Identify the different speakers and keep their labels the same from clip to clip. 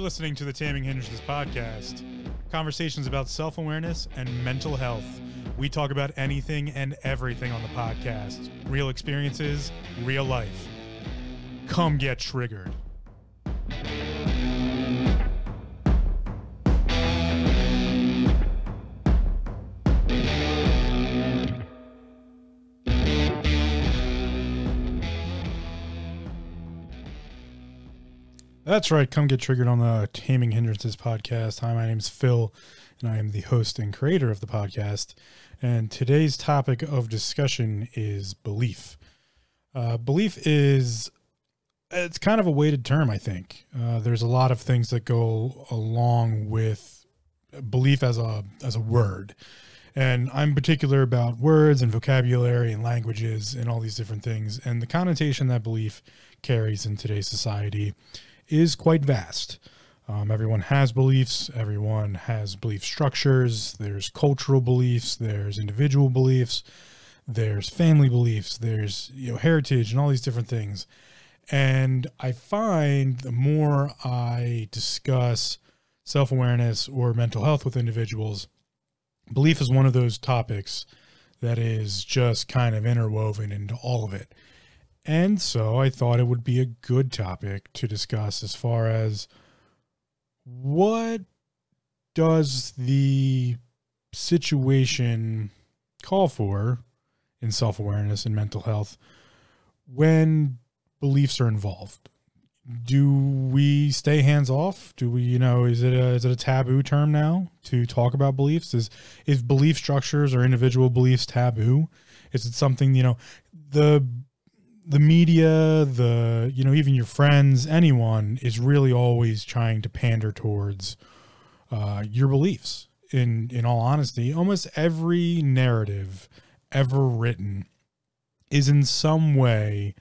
Speaker 1: listening to the Taming Hindrances podcast, conversations about self awareness and mental health. We talk about anything and everything on the podcast real experiences, real life. Come get triggered. That's right. Come get triggered on the Taming Hindrances podcast. Hi, my name is Phil, and I am the host and creator of the podcast. And today's topic of discussion is belief. Uh, belief is it's kind of a weighted term, I think. Uh, there's a lot of things that go along with belief as a as a word, and I'm particular about words and vocabulary and languages and all these different things and the connotation that belief carries in today's society is quite vast. Um, everyone has beliefs. Everyone has belief structures. There's cultural beliefs. There's individual beliefs. There's family beliefs. There's you know heritage and all these different things. And I find the more I discuss self awareness or mental health with individuals, belief is one of those topics that is just kind of interwoven into all of it. And so I thought it would be a good topic to discuss as far as what does the situation call for in self awareness and mental health when beliefs are involved? Do we stay hands off? Do we, you know, is it a is it a taboo term now to talk about beliefs? Is is belief structures or individual beliefs taboo? Is it something, you know, the the media, the you know, even your friends, anyone is really always trying to pander towards uh, your beliefs. In in all honesty, almost every narrative ever written is in some way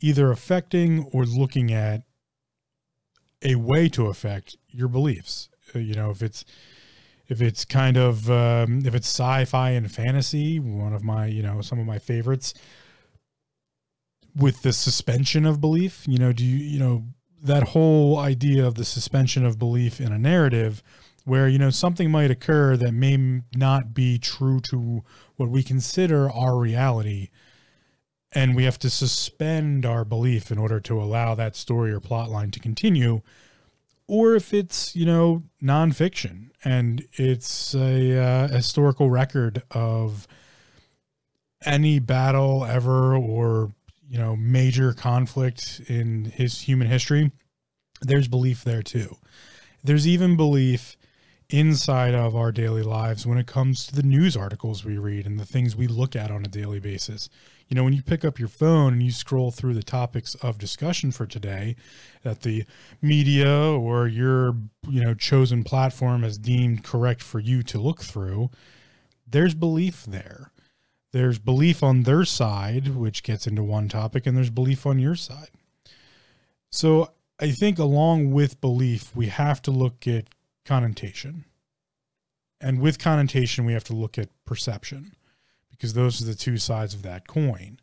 Speaker 1: either affecting or looking at a way to affect your beliefs. Uh, you know, if it's if it's kind of um, if it's sci-fi and fantasy, one of my you know some of my favorites with the suspension of belief? You know do you you know that whole idea of the suspension of belief in a narrative where you know something might occur that may not be true to what we consider our reality and we have to suspend our belief in order to allow that story or plot line to continue or if it's you know nonfiction and it's a uh, historical record of any battle ever or you know major conflict in his human history there's belief there too. There's even belief inside of our daily lives when it comes to the news articles we read and the things we look at on a daily basis. You know when you pick up your phone and you scroll through the topics of discussion for today that the media or your you know chosen platform has deemed correct for you to look through there's belief there there's belief on their side, which gets into one topic, and there's belief on your side. So I think along with belief, we have to look at connotation. And with connotation, we have to look at perception because those are the two sides of that coin.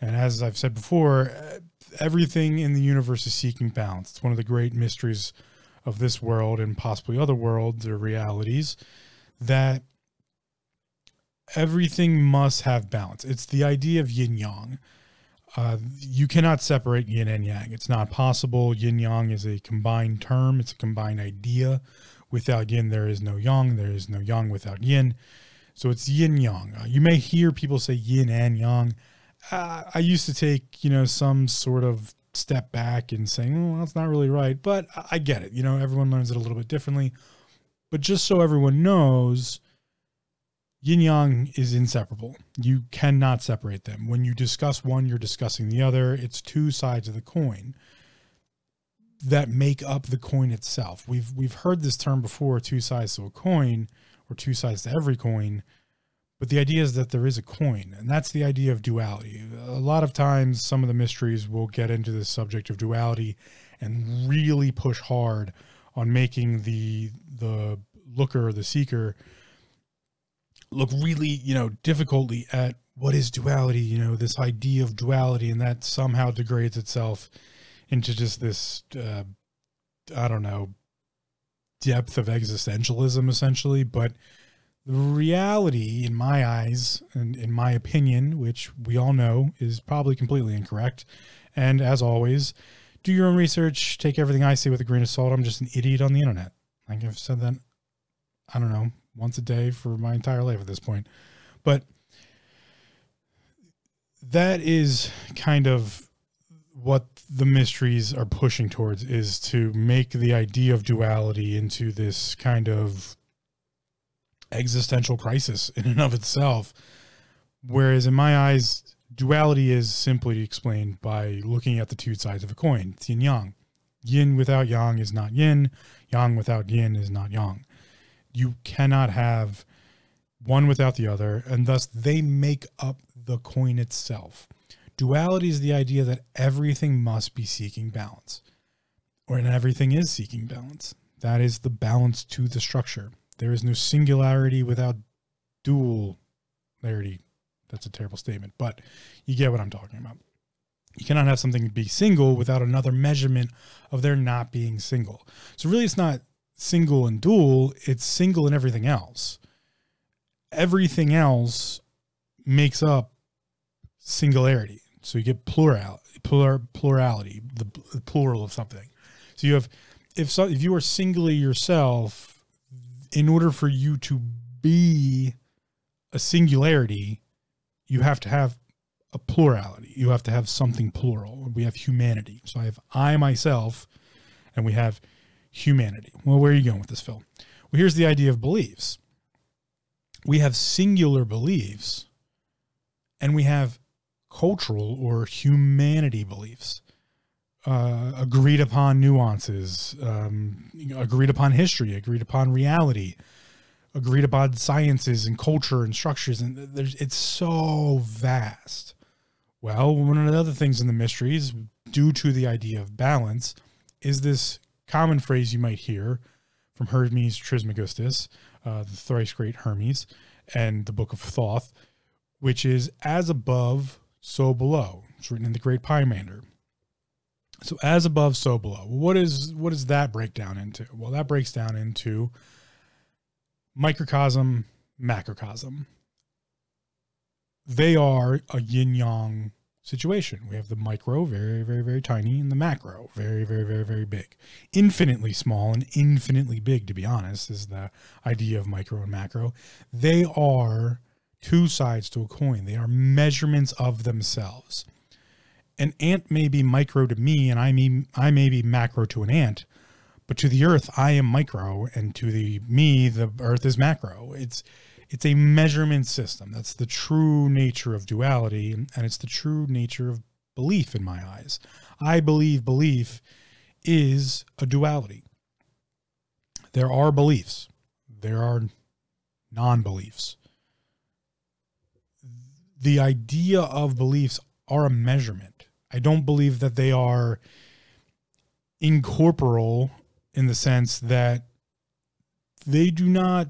Speaker 1: And as I've said before, uh, everything in the universe is seeking balance. It's one of the great mysteries of this world and possibly other worlds or realities that everything must have balance. It's the idea of yin yang. Uh, you cannot separate yin and yang. It's not possible. Yin yang is a combined term, it's a combined idea. Without yin, there is no yang. There is no yang without yin. So it's yin yang. Uh, you may hear people say yin and yang. Uh, I used to take, you know, some sort of step back and saying, well, that's not really right. But I get it. You know, everyone learns it a little bit differently. But just so everyone knows, yin yang is inseparable. You cannot separate them. When you discuss one, you're discussing the other. It's two sides of the coin that make up the coin itself. We've we've heard this term before, two sides to a coin or two sides to every coin. But the idea is that there is a coin, and that's the idea of duality. A lot of times some of the mysteries will get into the subject of duality and really push hard on making the the looker or the seeker look really, you know, difficultly at what is duality, you know, this idea of duality, and that somehow degrades itself into just this, uh, I don't know, depth of existentialism, essentially. But the reality, in my eyes, and in my opinion, which we all know is probably completely incorrect, and as always, do your own research, take everything I say with a grain of salt. I'm just an idiot on the internet. Like I've said that, I don't know, once a day for my entire life at this point. But that is kind of what the mysteries are pushing towards is to make the idea of duality into this kind of existential crisis in and of itself. Whereas in my eyes, duality is simply explained by looking at the two sides of a coin. Yin yang. Yin without yang is not yin. Yang without yin is not yang. You cannot have one without the other, and thus they make up the coin itself. Duality is the idea that everything must be seeking balance, or everything is seeking balance. That is the balance to the structure. There is no singularity without duality. That's a terrible statement, but you get what I'm talking about. You cannot have something be single without another measurement of their not being single. So really, it's not single and dual; it's single and everything else. Everything else makes up singularity. So you get plural, plural plurality, the, the plural of something. So you have if so, if you are singly yourself, in order for you to be a singularity, you have to have a plurality. You have to have something plural. We have humanity. So I have I myself, and we have humanity. Well, where are you going with this, Phil? Well, here's the idea of beliefs. We have singular beliefs, and we have cultural or humanity beliefs. Uh, agreed upon nuances, um, agreed upon history, agreed upon reality, agreed upon sciences and culture and structures, and there's it's so vast. Well, one of the other things in the mysteries, due to the idea of balance, is this common phrase you might hear from Hermes Trismegistus, uh, the thrice great Hermes, and the Book of Thoth, which is as above, so below. It's written in the Great Pymander. So as above, so below. What is what does that break down into? Well, that breaks down into microcosm, macrocosm. They are a yin yang situation. We have the micro, very, very, very tiny, and the macro, very, very, very, very big. Infinitely small and infinitely big, to be honest, is the idea of micro and macro. They are two sides to a coin. They are measurements of themselves. An ant may be micro to me, and I mean, I may be macro to an ant, but to the earth, I am micro, and to the me, the earth is macro. It's it's a measurement system. That's the true nature of duality, and it's the true nature of belief in my eyes. I believe belief is a duality. There are beliefs. There are non-beliefs the idea of beliefs are a measurement. I don't believe that they are incorporeal in the sense that they do not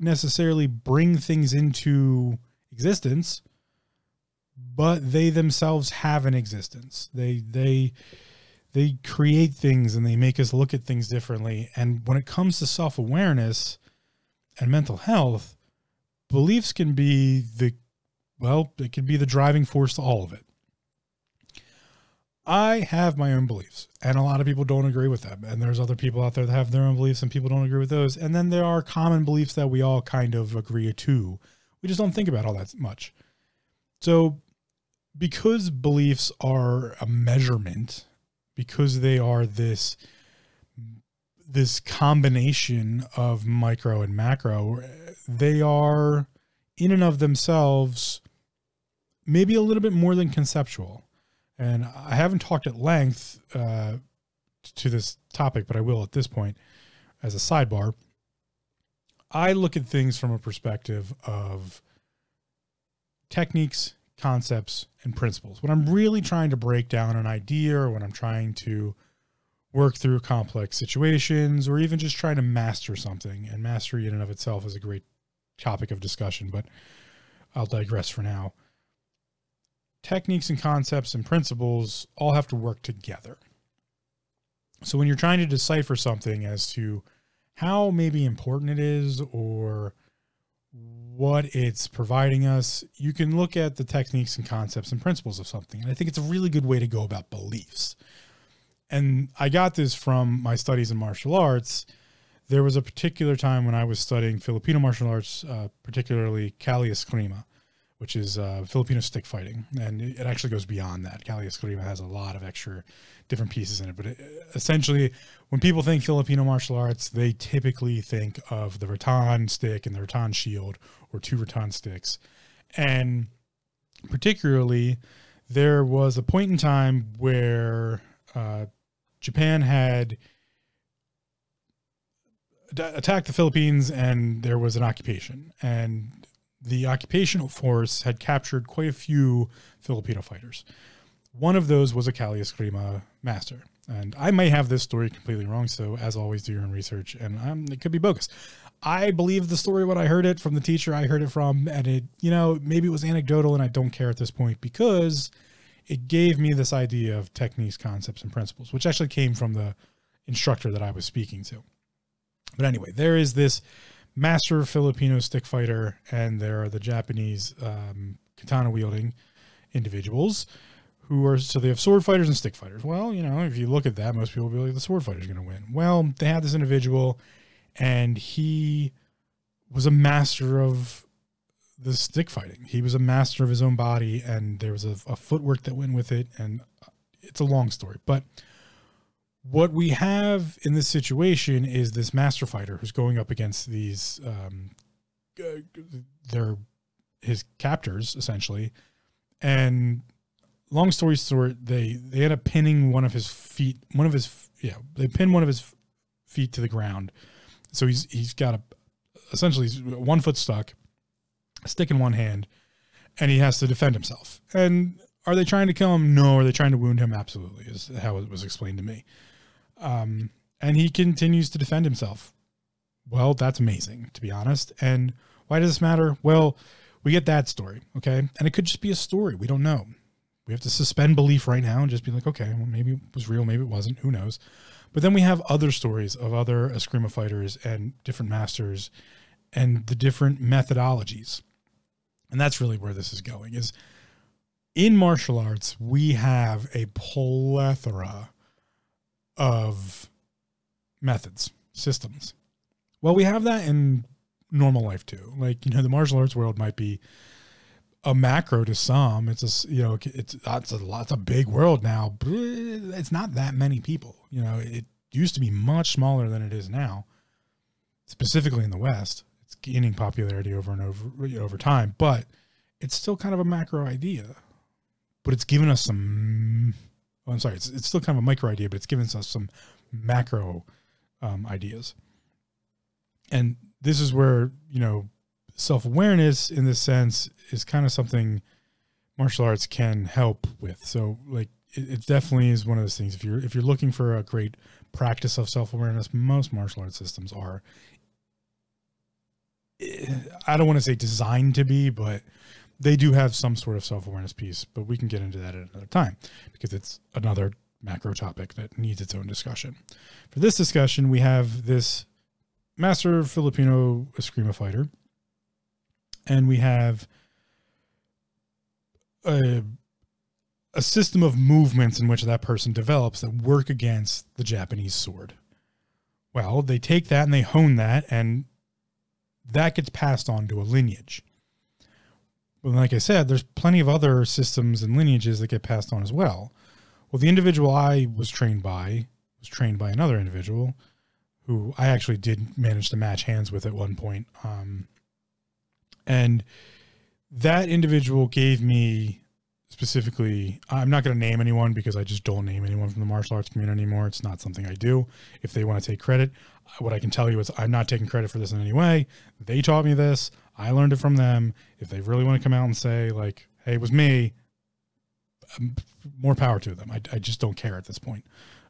Speaker 1: necessarily bring things into existence but they themselves have an existence they they they create things and they make us look at things differently and when it comes to self-awareness and mental health beliefs can be the well, it can be the driving force to all of it. I have my own beliefs, and a lot of people don't agree with them. And there's other people out there that have their own beliefs, and people don't agree with those. And then there are common beliefs that we all kind of agree to. We just don't think about all that much. So, because beliefs are a measurement, because they are this this combination of micro and macro, they are in and of themselves maybe a little bit more than conceptual. And I haven't talked at length uh, to this topic, but I will at this point as a sidebar. I look at things from a perspective of techniques, concepts, and principles. When I'm really trying to break down an idea or when I'm trying to work through complex situations or even just trying to master something, and mastery in and of itself is a great topic of discussion, but I'll digress for now techniques and concepts and principles all have to work together. So when you're trying to decipher something as to how maybe important it is or what it's providing us, you can look at the techniques and concepts and principles of something. And I think it's a really good way to go about beliefs. And I got this from my studies in martial arts. There was a particular time when I was studying Filipino martial arts, uh, particularly Kali Eskrima, which is uh, Filipino stick fighting. And it actually goes beyond that. Kali Eskrima has a lot of extra different pieces in it. But it, essentially, when people think Filipino martial arts, they typically think of the rattan stick and the rattan shield or two rattan sticks. And particularly, there was a point in time where uh, Japan had attacked the Philippines and there was an occupation. And the occupational force had captured quite a few Filipino fighters. One of those was a Kali Eskrima master. And I may have this story completely wrong. So, as always, do your own research, and um, it could be bogus. I believe the story when I heard it from the teacher I heard it from, and it, you know, maybe it was anecdotal, and I don't care at this point because it gave me this idea of techniques, concepts, and principles, which actually came from the instructor that I was speaking to. But anyway, there is this master Filipino stick fighter, and there are the Japanese um, katana wielding individuals who are so they have sword fighters and stick fighters. Well, you know, if you look at that, most people will be like the sword fighter is going to win. Well, they had this individual, and he was a master of the stick fighting. He was a master of his own body, and there was a, a footwork that went with it, and it's a long story. But what we have in this situation is this master fighter who's going up against these um, their his captors essentially, and long story short, they they end up pinning one of his feet, one of his yeah, they pin one of his feet to the ground. So he's he's got a essentially one foot stuck, stick in one hand, and he has to defend himself. And are they trying to kill him? No. Are they trying to wound him? Absolutely, is how it was explained to me. Um, and he continues to defend himself. Well, that's amazing, to be honest. And why does this matter? Well, we get that story, okay? And it could just be a story. We don't know. We have to suspend belief right now and just be like, okay, well, maybe it was real, maybe it wasn't, who knows. But then we have other stories of other Eskrima fighters and different masters and the different methodologies. And that's really where this is going is in martial arts, we have a plethora of methods, systems. Well, we have that in normal life too. Like, you know, the martial arts world might be a macro to some. It's a you know it's it's a lot. It's a big world now. It's not that many people. You know, it used to be much smaller than it is now. Specifically in the West, it's gaining popularity over and over over time, but it's still kind of a macro idea. But it's given us some. Oh, I'm sorry, it's it's still kind of a micro idea, but it's given us some macro um, ideas. And this is where you know self awareness in this sense is kind of something martial arts can help with. So like it, it, definitely is one of those things. If you're if you're looking for a great practice of self awareness, most martial arts systems are. I don't want to say designed to be, but they do have some sort of self awareness piece. But we can get into that at another time because it's another macro topic that needs its own discussion. For this discussion, we have this master Filipino Eskrima fighter and we have a, a system of movements in which that person develops that work against the Japanese sword. Well, they take that and they hone that, and that gets passed on to a lineage. But like I said, there's plenty of other systems and lineages that get passed on as well. Well, the individual I was trained by was trained by another individual who I actually did manage to match hands with at one point. Um, and that individual gave me specifically i'm not going to name anyone because i just don't name anyone from the martial arts community anymore it's not something i do if they want to take credit what i can tell you is i'm not taking credit for this in any way they taught me this i learned it from them if they really want to come out and say like hey it was me um, more power to them I, I just don't care at this point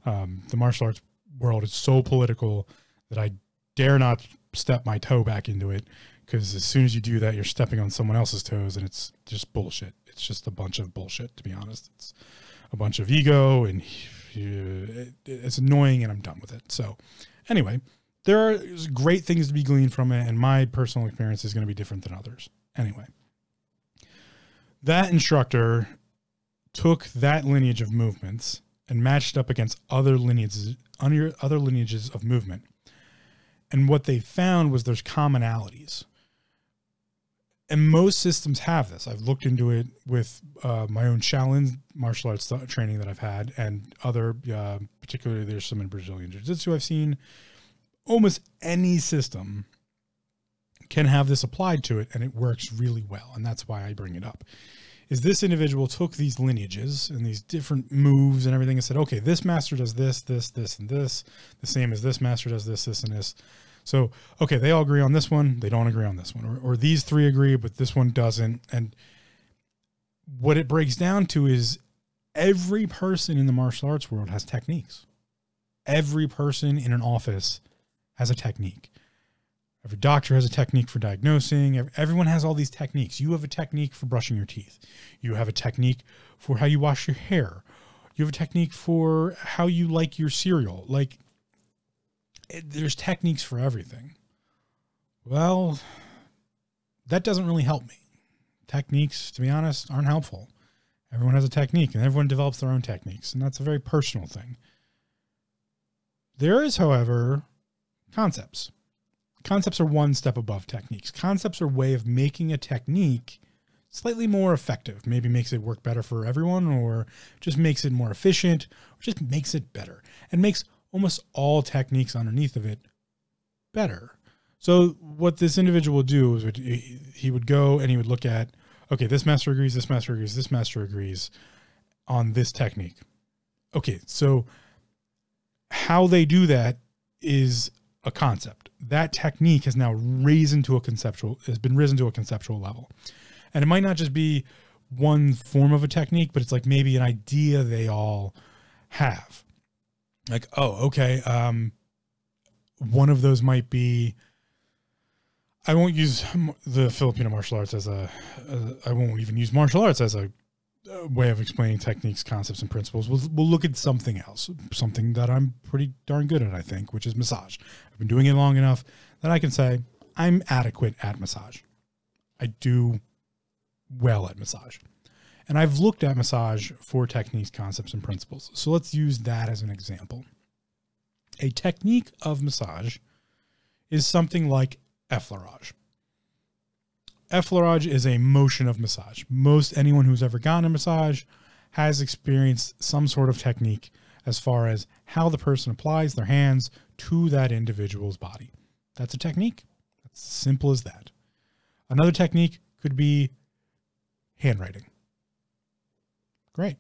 Speaker 1: um, the martial arts world is so political that i dare not step my toe back into it because as soon as you do that, you're stepping on someone else's toes, and it's just bullshit. It's just a bunch of bullshit, to be honest. It's a bunch of ego, and it's annoying, and I'm done with it. So, anyway, there are great things to be gleaned from it, and my personal experience is going to be different than others. Anyway, that instructor took that lineage of movements and matched up against other lineages, other lineages of movement. And what they found was there's commonalities. And most systems have this. I've looked into it with uh, my own Shaolin martial arts training that I've had, and other, uh, particularly there's some in Brazilian Jiu Jitsu I've seen. Almost any system can have this applied to it, and it works really well. And that's why I bring it up is this individual took these lineages and these different moves and everything and said, okay, this master does this, this, this, and this, the same as this master does this, this, and this. So, okay, they all agree on this one, they don't agree on this one, or, or these three agree, but this one doesn't. And what it breaks down to is every person in the martial arts world has techniques. Every person in an office has a technique. Every doctor has a technique for diagnosing. Everyone has all these techniques. You have a technique for brushing your teeth. You have a technique for how you wash your hair. You have a technique for how you like your cereal. Like, it, there's techniques for everything. Well, that doesn't really help me. Techniques, to be honest, aren't helpful. Everyone has a technique and everyone develops their own techniques, and that's a very personal thing. There is, however, concepts concepts are one step above techniques. Concepts are way of making a technique slightly more effective. Maybe makes it work better for everyone, or just makes it more efficient, or just makes it better, and makes almost all techniques underneath of it better. So what this individual would do is he would go and he would look at, okay, this master agrees, this master agrees, this master agrees on this technique. Okay, so how they do that is a concept. That technique has now risen to a conceptual has been risen to a conceptual level. And it might not just be one form of a technique, but it's like maybe an idea they all have. Like, oh, okay, um, one of those might be I won't use the Filipino martial arts as a. I won't even use martial arts as a way of explaining techniques, concepts, and principles. We'll, we'll look at something else, something that I'm pretty darn good at, I think, which is massage. I've been doing it long enough that I can say I'm adequate at massage. I do well at massage. And I've looked at massage for techniques, concepts, and principles. So let's use that as an example. A technique of massage is something like effleurage effleurage is a motion of massage. Most anyone who's ever gotten a massage has experienced some sort of technique as far as how the person applies their hands to that individual's body. That's a technique. It's simple as that. Another technique could be handwriting. Great.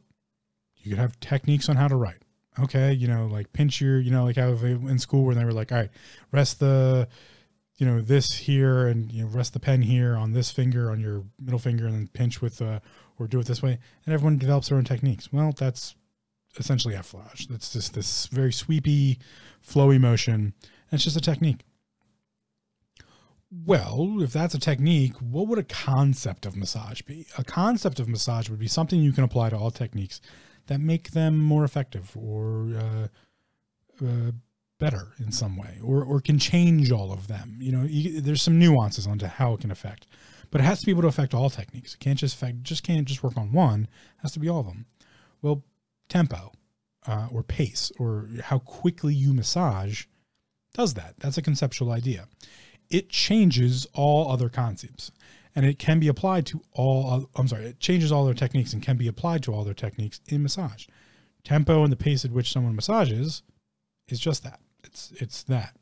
Speaker 1: You could have techniques on how to write. Okay, you know, like pinch your, you know, like how in school where they were like, all right, rest the you know this here and you know rest the pen here on this finger on your middle finger and then pinch with uh or do it this way. And everyone develops their own techniques. Well that's essentially effleurage that's just this very sweepy flowy motion. It's just a technique. Well if that's a technique what would a concept of massage be? A concept of massage would be something you can apply to all techniques that make them more effective or uh, uh, better in some way or, or can change all of them. You know, you, there's some nuances onto how it can affect, but it has to be able to affect all techniques. It can't just affect, just can't just work on one. It has to be all of them. Well, tempo uh, or pace or how quickly you massage does that. That's a conceptual idea. It changes all other concepts and it can be applied to all, I'm sorry, it changes all their techniques and can be applied to all their techniques in massage. Tempo and the pace at which someone massages is just that. It's it's that.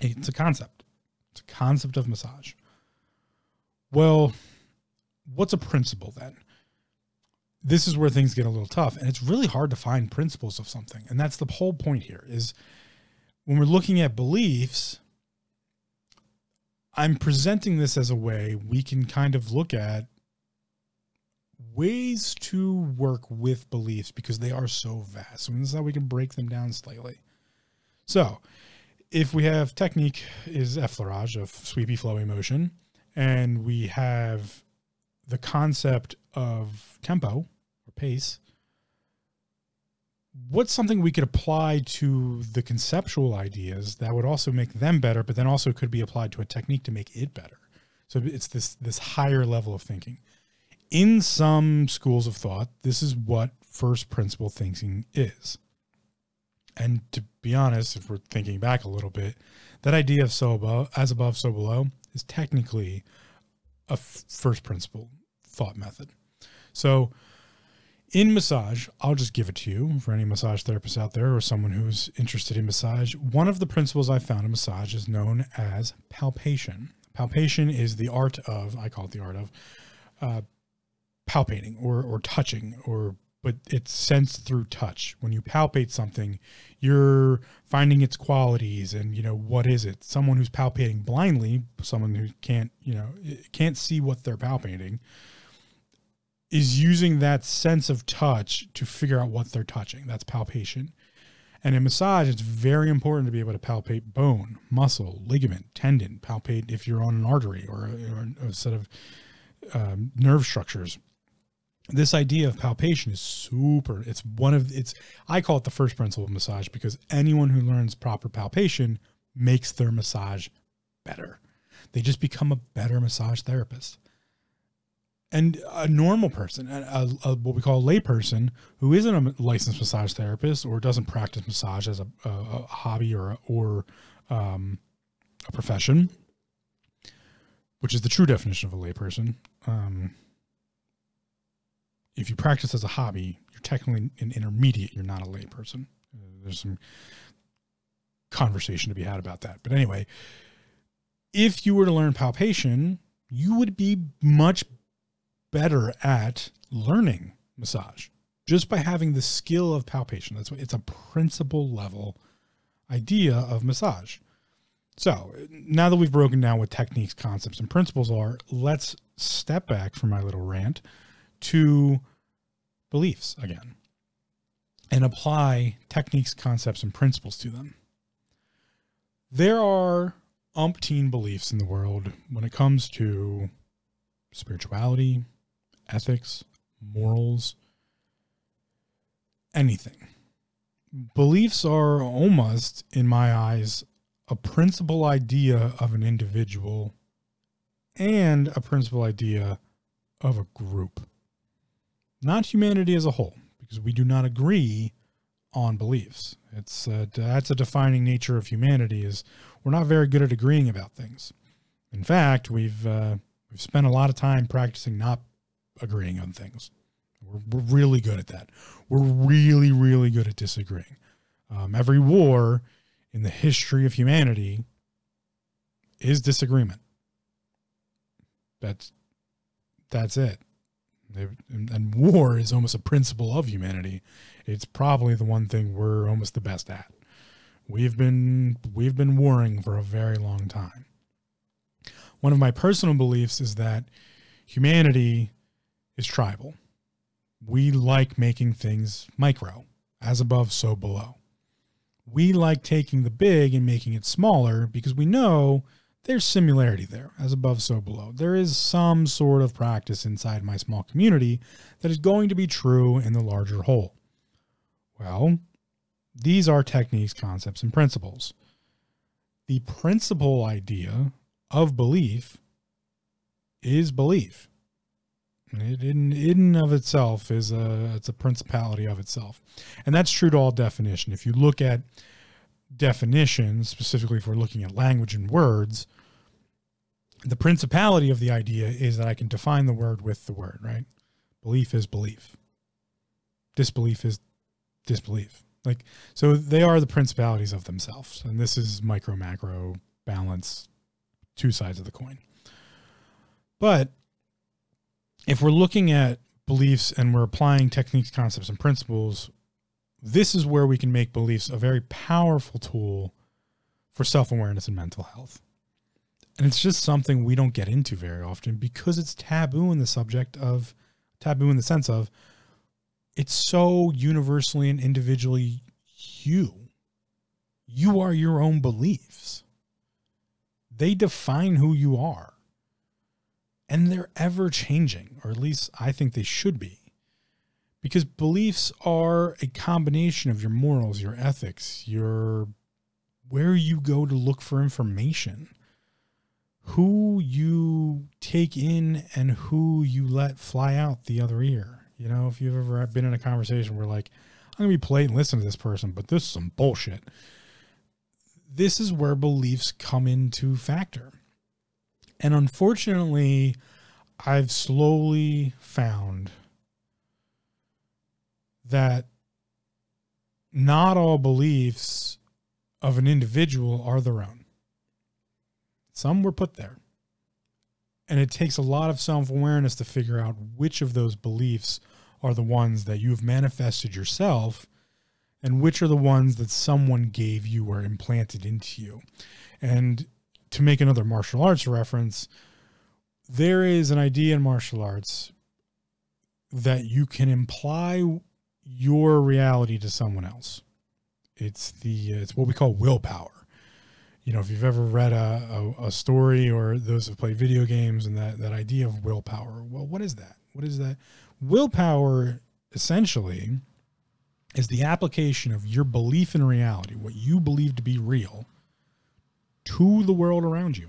Speaker 1: It's a concept. It's a concept of massage. Well, what's a principle then? This is where things get a little tough, and it's really hard to find principles of something. And that's the whole point here is when we're looking at beliefs, I'm presenting this as a way we can kind of look at ways to work with beliefs because they are so vast. So this is how we can break them down slightly. So if we have technique is effleurage of sweepy flowy motion, and we have the concept of tempo or pace, what's something we could apply to the conceptual ideas that would also make them better, but then also could be applied to a technique to make it better? So it's this this higher level of thinking. In some schools of thought, this is what first principle thinking is. And to be honest, if we're thinking back a little bit, that idea of so above, as above, so below is technically a f- first principle thought method. So in massage, I'll just give it to you for any massage therapist out there or someone who's interested in massage. One of the principles I found in massage is known as palpation. Palpation is the art of, I call it the art of, uh, palpating or, or touching or but it's sensed through touch. When you palpate something, you're finding its qualities and you know what is it. Someone who's palpating blindly, someone who can't you know can't see what they're palpating, is using that sense of touch to figure out what they're touching. That's palpation. And in massage, it's very important to be able to palpate bone, muscle, ligament, tendon, palpate if you're on an artery or a, or a set of um, nerve structures this idea of palpation is super it's one of it's i call it the first principle of massage because anyone who learns proper palpation makes their massage better. They just become a better massage therapist. And a normal person a, a, what we call a lay person who isn't a licensed massage therapist or doesn't practice massage as a, a, a hobby or or um, a profession which is the true definition of a layperson um, if you practice as a hobby, you're technically an intermediate. You're not a layperson. There's some conversation to be had about that. But anyway, if you were to learn palpation, you would be much better at learning massage just by having the skill of palpation. That's what it's a principle level idea of massage. So now that we've broken down what techniques, concepts, and principles are, let's step back from my little rant to beliefs again and apply techniques, concepts, and principles to them. There are umpteen beliefs in the world when it comes to spirituality, ethics, morals, anything. Beliefs are almost, in my eyes, a principal idea of an individual and a principal idea of a group not humanity as a whole, because we do not agree on beliefs. It's uh, that's a defining nature of humanity is we're not very good at agreeing about things. In fact, we've uh, we've spent a lot of time practicing not agreeing on things. We're, we're really good at that. We're really really good at disagreeing. Um, every war in the history of humanity is disagreement. That's that's it and, war is almost a principle of humanity. It's probably the one thing we're almost the best at. We've been we've been warring for a very long time. One of my personal beliefs is that humanity is tribal. We like making things micro, as above, so below. We like taking the big and making it smaller because we know there's similarity there, as above, so below. There is some sort of practice inside my small community that is going to be true in the larger whole. Well, these are techniques, concepts, and principles. The principal idea of belief is belief. It in, in of itself is a it's a principality of itself, and that's true to all definition. If you look at definitions, specifically if we're looking at language and words, the principality of the idea is that I can define the word with the word, right? Belief is belief. Disbelief is disbelief. Like, so they are the principalities of themselves. And this is micro, macro, balance, two sides of the coin. But if we're looking at beliefs and we're applying techniques, concepts, and principles, this is where we can make beliefs a very powerful tool for self awareness and mental health. And it's just something we don't get into very often because it's taboo in the subject of taboo in the sense of it's so universally and individually you. You are your own beliefs. They define who you are. And they're ever changing, or at least I think they should be because beliefs are a combination of your morals, your ethics, your where you go to look for information, who you take in and who you let fly out the other ear. You know, if you've ever been in a conversation where like, I'm gonna be polite and listen to this person, but this is some bullshit. This is where beliefs come into factor. And unfortunately, I've slowly found that not all beliefs of an individual are their own. Some were put there. And it takes a lot of self awareness to figure out which of those beliefs are the ones that you've manifested yourself and which are the ones that someone gave you or implanted into you. And to make another martial arts reference, there is an idea in martial arts that you can imply your reality to someone else. It's the uh, it's what we call willpower. You know, if you've ever read a, a, a story or those have played video games and that, that idea of willpower, well, what is that? What is that? Willpower essentially is the application of your belief in reality, what you believe to be real, to the world around you.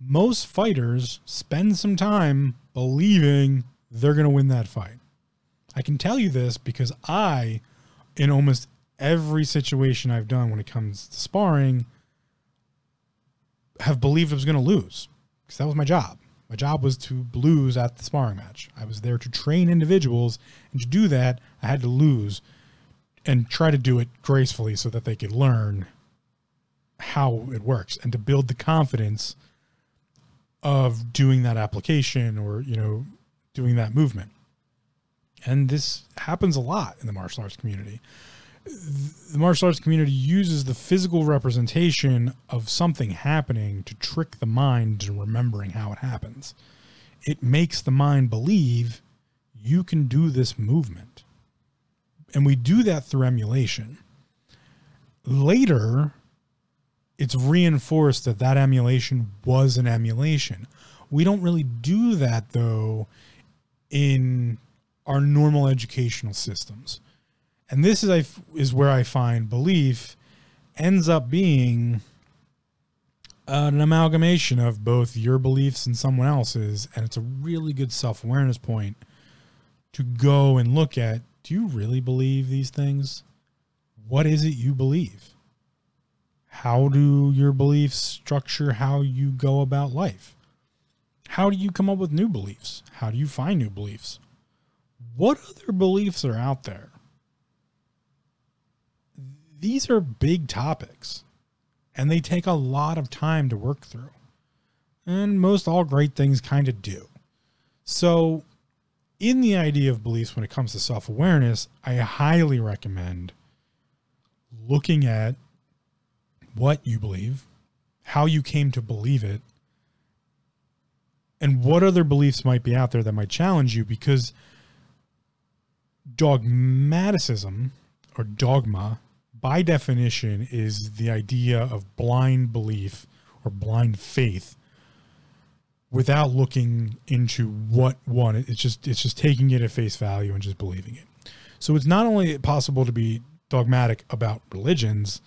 Speaker 1: Most fighters spend some time believing they're going to win that fight. I can tell you this because I, in almost every situation I've done when it comes to sparring, have believed I was going to lose because that was my job. My job was to lose at the sparring match. I was there to train individuals, and to do that, I had to lose and try to do it gracefully so that they could learn how it works and to build the confidence of doing that application or, you know, doing that movement. And this happens a lot in the martial arts community. The martial arts community uses the physical representation of something happening to trick the mind into remembering how it happens. It makes the mind believe you can do this movement. And we do that through emulation. Later, it's reinforced that that emulation was an emulation. We don't really do that though in our normal educational systems. And this is is where I find belief ends up being an amalgamation of both your beliefs and someone else's and it's a really good self-awareness point to go and look at do you really believe these things? What is it you believe? How do your beliefs structure how you go about life? How do you come up with new beliefs? How do you find new beliefs? What other beliefs are out there? These are big topics and they take a lot of time to work through. And most all great things kind of do. So, in the idea of beliefs when it comes to self awareness, I highly recommend looking at what you believe, how you came to believe it, and what other beliefs might be out there that might challenge you because dogmaticism or dogma by definition is the idea of blind belief or blind faith without looking into what one it's just it's just taking it at face value and just believing it so it's not only possible to be dogmatic about religions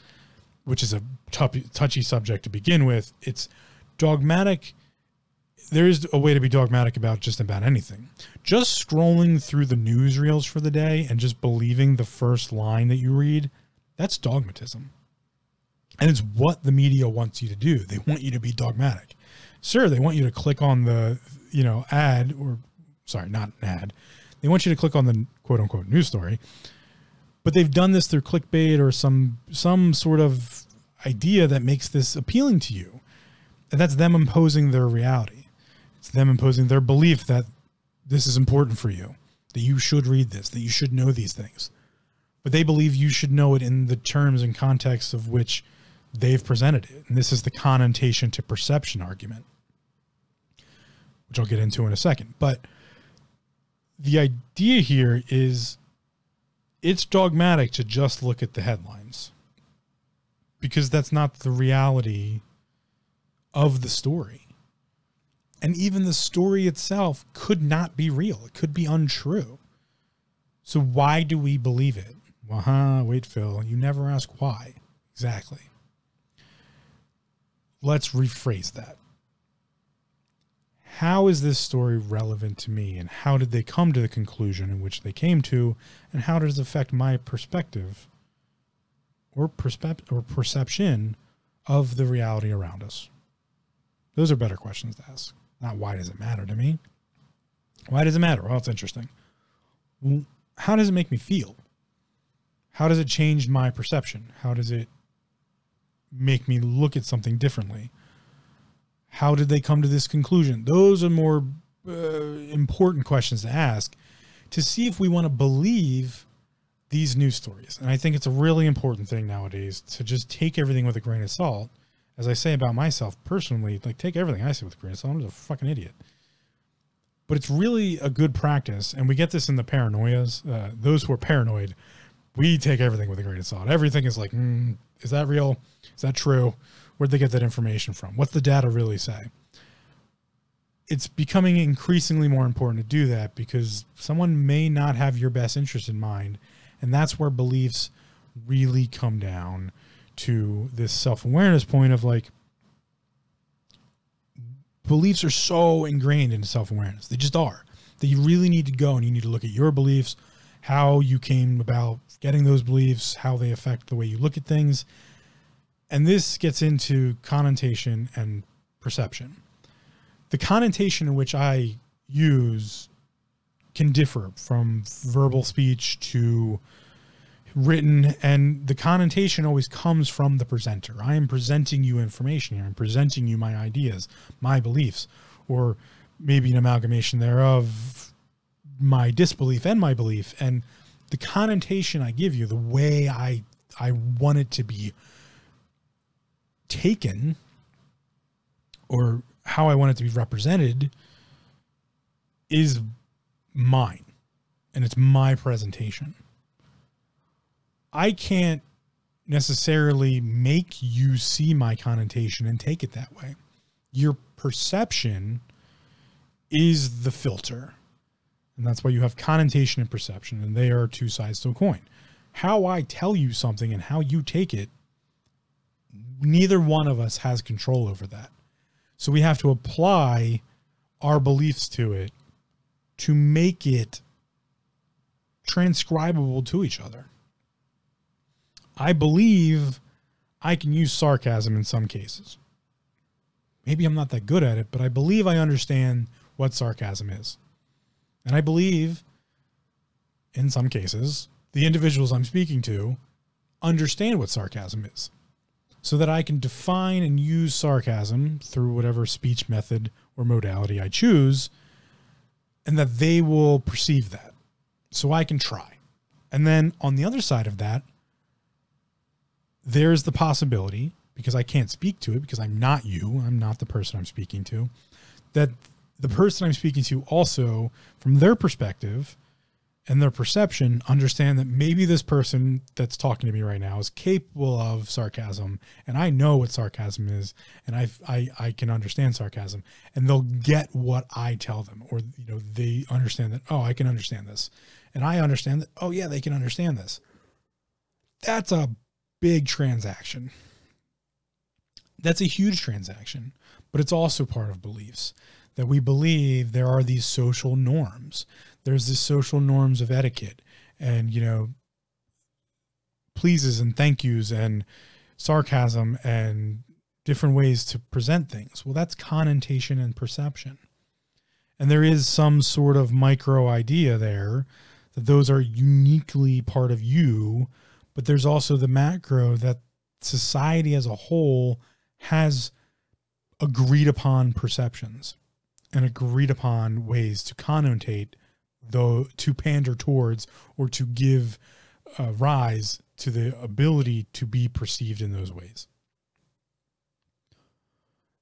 Speaker 1: which is a touchy subject to begin with. It's dogmatic. There is a way to be dogmatic about just about anything. Just scrolling through the newsreels for the day and just believing the first line that you read, that's dogmatism. And it's what the media wants you to do. They want you to be dogmatic. Sure, they want you to click on the, you know, ad or sorry, not an ad. They want you to click on the quote unquote news story but they've done this through clickbait or some some sort of idea that makes this appealing to you and that's them imposing their reality it's them imposing their belief that this is important for you that you should read this that you should know these things but they believe you should know it in the terms and context of which they've presented it and this is the connotation to perception argument which I'll get into in a second but the idea here is it's dogmatic to just look at the headlines because that's not the reality of the story. And even the story itself could not be real. It could be untrue. So why do we believe it? Well, huh, wait, Phil, you never ask why. Exactly. Let's rephrase that. How is this story relevant to me, and how did they come to the conclusion in which they came to, and how does it affect my perspective or, perspe- or perception of the reality around us? Those are better questions to ask. Not why does it matter to me? Why does it matter? Well, it's interesting. How does it make me feel? How does it change my perception? How does it make me look at something differently? How did they come to this conclusion? Those are more uh, important questions to ask to see if we want to believe these news stories. And I think it's a really important thing nowadays to just take everything with a grain of salt. As I say about myself personally, like take everything I say with a grain of salt. I'm just a fucking idiot. But it's really a good practice, and we get this in the paranoias. Uh, those who are paranoid, we take everything with a grain of salt. Everything is like, mm, is that real? Is that true? Where'd they get that information from? What's the data really say? It's becoming increasingly more important to do that because someone may not have your best interest in mind and that's where beliefs really come down to this self awareness point of like, beliefs are so ingrained into self awareness. They just are. That you really need to go and you need to look at your beliefs, how you came about getting those beliefs, how they affect the way you look at things. And this gets into connotation and perception. The connotation in which I use can differ from verbal speech to written and the connotation always comes from the presenter. I am presenting you information here. I'm presenting you my ideas, my beliefs, or maybe an amalgamation thereof my disbelief and my belief and the connotation I give you, the way I I want it to be taken or how I want it to be represented is mine and it's my presentation. I can't necessarily make you see my connotation and take it that way. Your perception is the filter. And that's why you have connotation and perception, and they are two sides to a coin. How I tell you something and how you take it, neither one of us has control over that. So we have to apply our beliefs to it to make it transcribable to each other. I believe I can use sarcasm in some cases. Maybe I'm not that good at it, but I believe I understand what sarcasm is. And I believe, in some cases, the individuals I'm speaking to understand what sarcasm is so that I can define and use sarcasm through whatever speech method or modality I choose and that they will perceive that. So I can try. And then on the other side of that, there's the possibility, because I can't speak to it because I'm not you, I'm not the person I'm speaking to, that the person I'm speaking to also, from their perspective, and their perception understand that maybe this person that's talking to me right now is capable of sarcasm and I know what sarcasm is and I I I can understand sarcasm and they'll get what I tell them or you know they understand that oh I can understand this and I understand that oh yeah they can understand this. That's a big transaction. That's a huge transaction but it's also part of beliefs that we believe there are these social norms. There's the social norms of etiquette and you know pleases and thank yous and sarcasm and different ways to present things. Well that's connotation and perception. And there is some sort of micro idea there that those are uniquely part of you but there's also the macro that society as a whole has agreed upon perceptions and agreed upon ways to connotate though to pander towards or to give uh, rise to the ability to be perceived in those ways.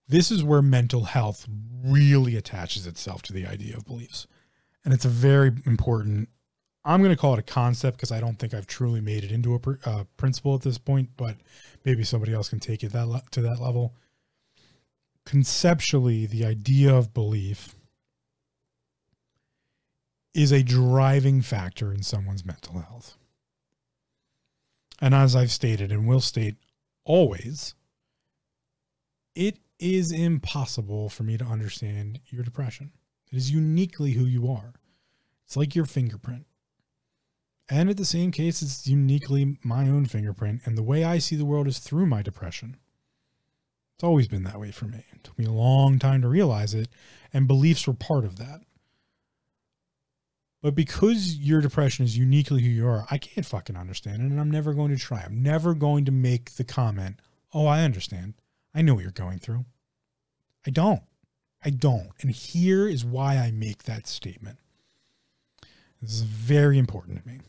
Speaker 1: This is where mental health really attaches itself to the idea of beliefs. And it's a very important, I'm going to call it a concept because I don't think I've truly made it into a uh, principle at this point, but maybe somebody else can take it that le- to that level. Conceptually, the idea of belief is a driving factor in someone's mental health. And as I've stated and will state always, it is impossible for me to understand your depression. It is uniquely who you are. It's like your fingerprint. And at the same case, it's uniquely my own fingerprint. And the way I see the world is through my depression. It's always been that way for me. It took me a long time to realize it, and beliefs were part of that. But because your depression is uniquely who you are, I can't fucking understand it, and I'm never going to try. I'm never going to make the comment, oh, I understand. I know what you're going through. I don't. I don't. And here is why I make that statement. This is very important to me.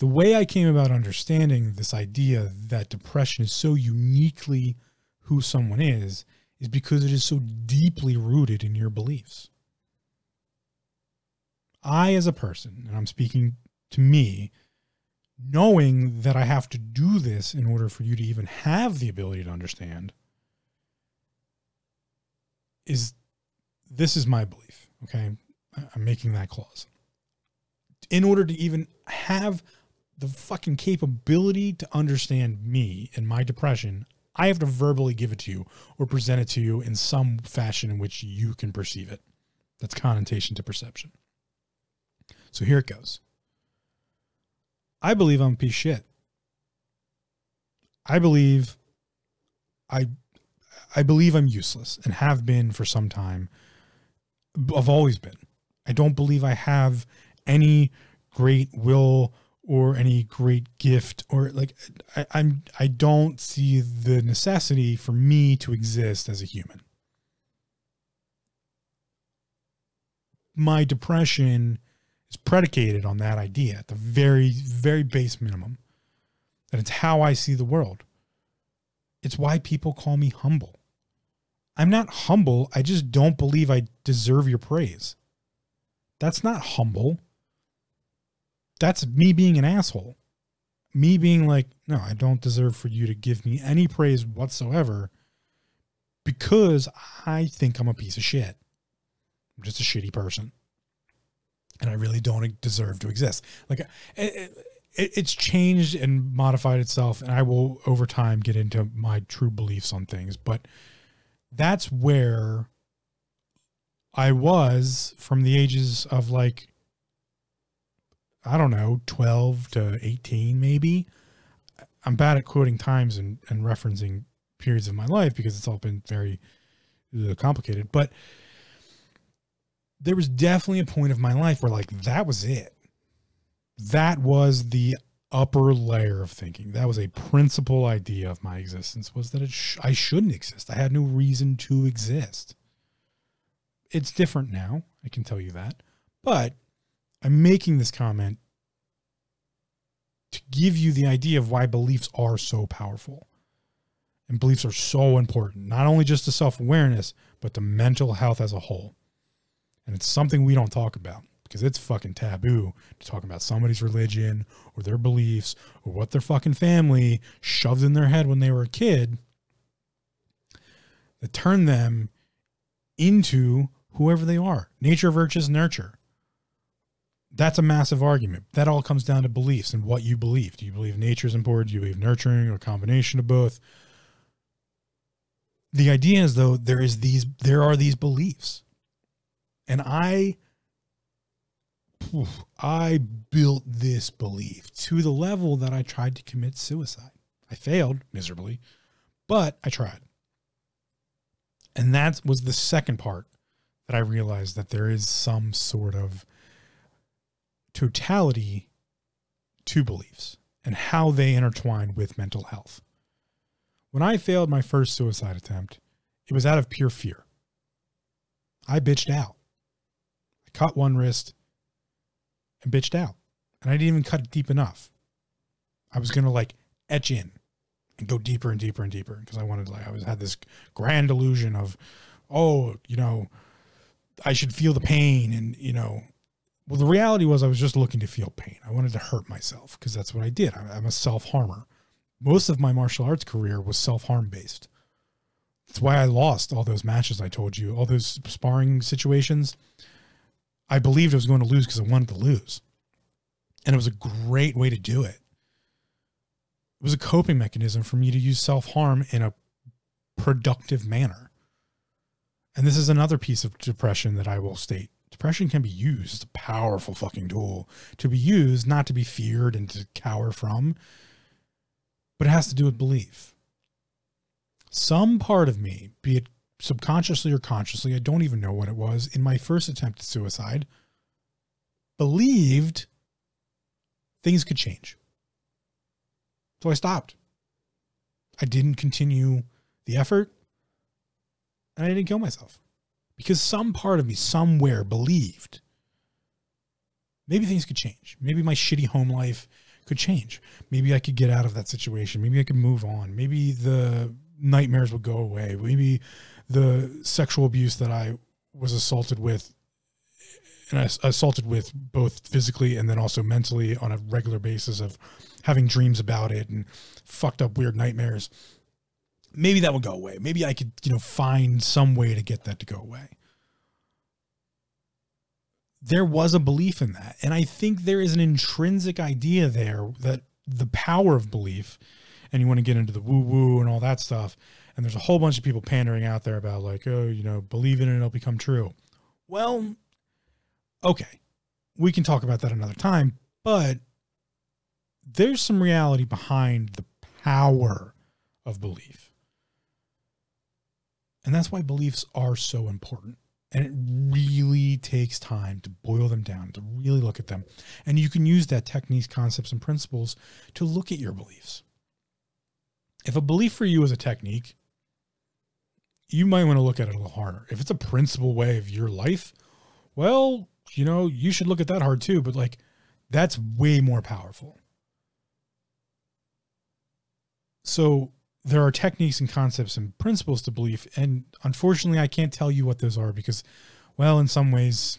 Speaker 1: The way I came about understanding this idea that depression is so uniquely who someone is is because it is so deeply rooted in your beliefs. I, as a person, and I'm speaking to me, knowing that I have to do this in order for you to even have the ability to understand, is this is my belief. Okay. I'm making that clause. In order to even have the fucking capability to understand me and my depression, I have to verbally give it to you or present it to you in some fashion in which you can perceive it. That's connotation to perception. So here it goes. I believe I'm a piece of shit. I believe I I believe I'm useless and have been for some time. I've always been. I don't believe I have any great will or any great gift or like I, I'm I don't see the necessity for me to exist as a human. My depression is predicated on that idea at the very, very base minimum. That it's how I see the world. It's why people call me humble. I'm not humble. I just don't believe I deserve your praise. That's not humble. That's me being an asshole. Me being like, no, I don't deserve for you to give me any praise whatsoever because I think I'm a piece of shit. I'm just a shitty person and I really don't deserve to exist. Like it, it, it's changed and modified itself, and I will over time get into my true beliefs on things. But that's where I was from the ages of like I don't know, twelve to eighteen, maybe. I'm bad at quoting times and, and referencing periods of my life because it's all been very uh, complicated, but there was definitely a point of my life where like that was it. That was the upper layer of thinking. That was a principal idea of my existence was that sh- I shouldn't exist. I had no reason to exist. It's different now, I can tell you that. But I'm making this comment to give you the idea of why beliefs are so powerful. And beliefs are so important, not only just to self awareness, but to mental health as a whole. And it's something we don't talk about because it's fucking taboo to talk about somebody's religion or their beliefs or what their fucking family shoved in their head when they were a kid that turned them into whoever they are. Nature versus nurture. That's a massive argument. That all comes down to beliefs and what you believe. Do you believe nature is important? Do you believe nurturing or a combination of both? The idea is though there is these there are these beliefs and I I built this belief to the level that I tried to commit suicide. I failed miserably, but I tried. And that was the second part that I realized that there is some sort of totality to beliefs and how they intertwine with mental health. When I failed my first suicide attempt, it was out of pure fear. I bitched out. I cut one wrist and bitched out. And I didn't even cut deep enough. I was going to like etch in and go deeper and deeper and deeper because I wanted like I was had this grand illusion of oh, you know, I should feel the pain and, you know, well, the reality was I was just looking to feel pain. I wanted to hurt myself because that's what I did. I'm a self harmer. Most of my martial arts career was self harm based. That's why I lost all those matches I told you, all those sparring situations. I believed I was going to lose because I wanted to lose. And it was a great way to do it. It was a coping mechanism for me to use self harm in a productive manner. And this is another piece of depression that I will state. Depression can be used. It's a powerful fucking tool to be used, not to be feared and to cower from, but it has to do with belief. Some part of me, be it subconsciously or consciously, I don't even know what it was, in my first attempt at suicide, believed things could change. So I stopped. I didn't continue the effort and I didn't kill myself because some part of me somewhere believed maybe things could change. Maybe my shitty home life could change. Maybe I could get out of that situation. Maybe I could move on. Maybe the nightmares would go away. Maybe the sexual abuse that I was assaulted with and I assaulted with both physically and then also mentally on a regular basis of having dreams about it and fucked up weird nightmares. Maybe that would go away. Maybe I could, you know, find some way to get that to go away. There was a belief in that. And I think there is an intrinsic idea there that the power of belief, and you want to get into the woo woo and all that stuff. And there's a whole bunch of people pandering out there about, like, oh, you know, believe in it it'll become true. Well, okay, we can talk about that another time, but there's some reality behind the power of belief. And that's why beliefs are so important. And it really takes time to boil them down, to really look at them. And you can use that techniques, concepts, and principles to look at your beliefs. If a belief for you is a technique, you might want to look at it a little harder. If it's a principle way of your life, well, you know, you should look at that hard too, but like that's way more powerful. So there are techniques and concepts and principles to belief. And unfortunately, I can't tell you what those are because, well, in some ways,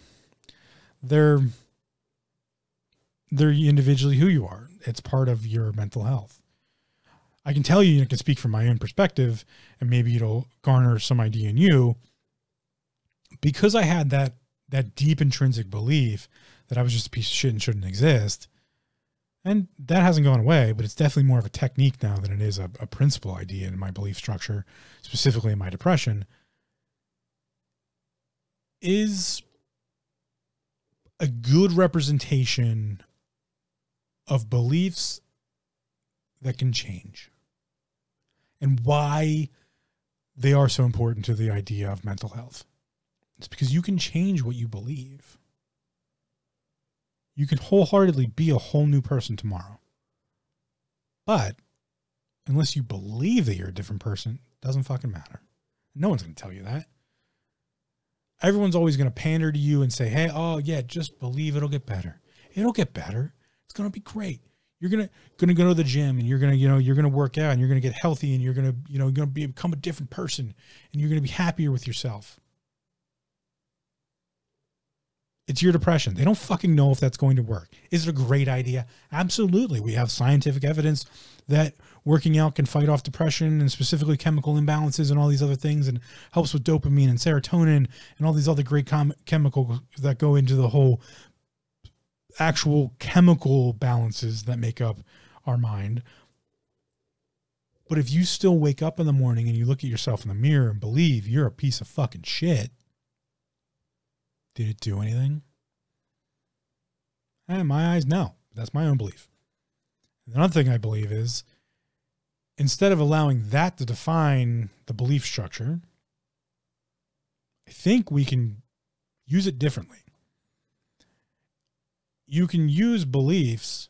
Speaker 1: they're they're individually who you are. It's part of your mental health. I can tell you, I can speak from my own perspective, and maybe it'll garner some idea in you. Because I had that that deep intrinsic belief that I was just a piece of shit and shouldn't exist. And that hasn't gone away, but it's definitely more of a technique now than it is a, a principle idea in my belief structure, specifically in my depression. Is a good representation of beliefs that can change and why they are so important to the idea of mental health. It's because you can change what you believe. You can wholeheartedly be a whole new person tomorrow. But unless you believe that you're a different person, it doesn't fucking matter. No one's going to tell you that. Everyone's always going to pander to you and say, hey, oh, yeah, just believe it'll get better. It'll get better. It's going to be great. You're going to going to go to the gym and you're going to, you know, you're going to work out and you're going to get healthy and you're going to, you know, going to become a different person and you're going to be happier with yourself. It's your depression. They don't fucking know if that's going to work. Is it a great idea? Absolutely. We have scientific evidence that working out can fight off depression and specifically chemical imbalances and all these other things and helps with dopamine and serotonin and all these other great com- chemicals that go into the whole actual chemical balances that make up our mind. But if you still wake up in the morning and you look at yourself in the mirror and believe you're a piece of fucking shit, did it do anything? Eh, my eyes, no. That's my own belief. Another thing I believe is instead of allowing that to define the belief structure, I think we can use it differently. You can use beliefs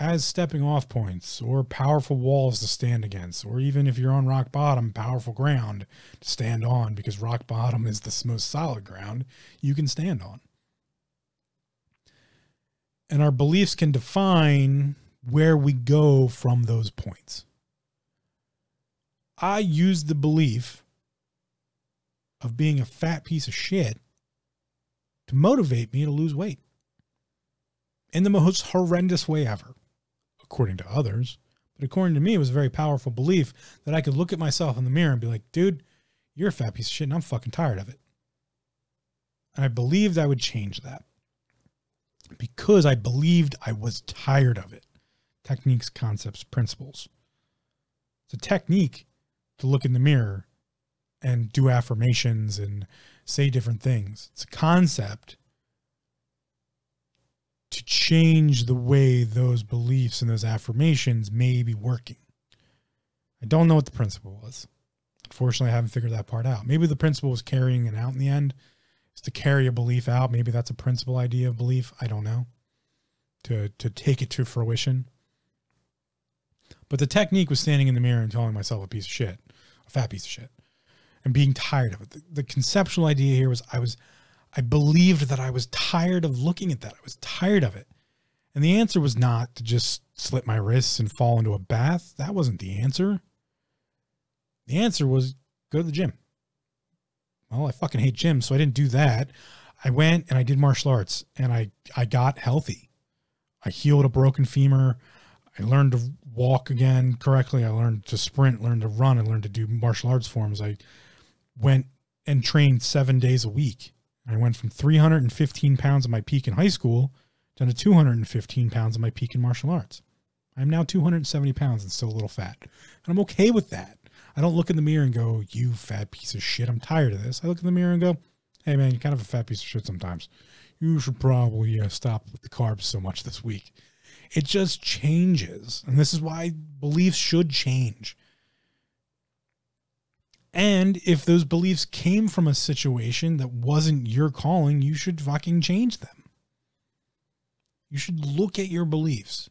Speaker 1: as stepping off points or powerful walls to stand against, or even if you're on rock bottom, powerful ground to stand on because rock bottom is the most solid ground you can stand on. And our beliefs can define where we go from those points. I use the belief of being a fat piece of shit to motivate me to lose weight in the most horrendous way ever according to others. But according to me, it was a very powerful belief that I could look at myself in the mirror and be like, dude, you're a fat piece of shit and I'm fucking tired of it. And I believed I would change that because I believed I was tired of it. Techniques, concepts, principles. It's a technique to look in the mirror and do affirmations and say different things. It's a concept to change the way those beliefs and those affirmations may be working. I don't know what the principle was. Unfortunately, I haven't figured that part out. Maybe the principle was carrying it out in the end, is to carry a belief out. Maybe that's a principle idea of belief. I don't know. To to take it to fruition. But the technique was standing in the mirror and telling myself a piece of shit, a fat piece of shit, and being tired of it. The, the conceptual idea here was I was I believed that I was tired of looking at that. I was tired of it. And the answer was not to just slit my wrists and fall into a bath. That wasn't the answer. The answer was go to the gym. Well, I fucking hate gyms, so I didn't do that. I went and I did martial arts and I I got healthy. I healed a broken femur. I learned to walk again correctly. I learned to sprint, learned to run, I learned to do martial arts forms. I went and trained 7 days a week. I went from 315 pounds at my peak in high school down to 215 pounds at my peak in martial arts. I'm now 270 pounds and still a little fat. And I'm okay with that. I don't look in the mirror and go, you fat piece of shit. I'm tired of this. I look in the mirror and go, hey man, you're kind of a fat piece of shit sometimes. You should probably uh, stop with the carbs so much this week. It just changes. And this is why beliefs should change. And if those beliefs came from a situation that wasn't your calling, you should fucking change them. You should look at your beliefs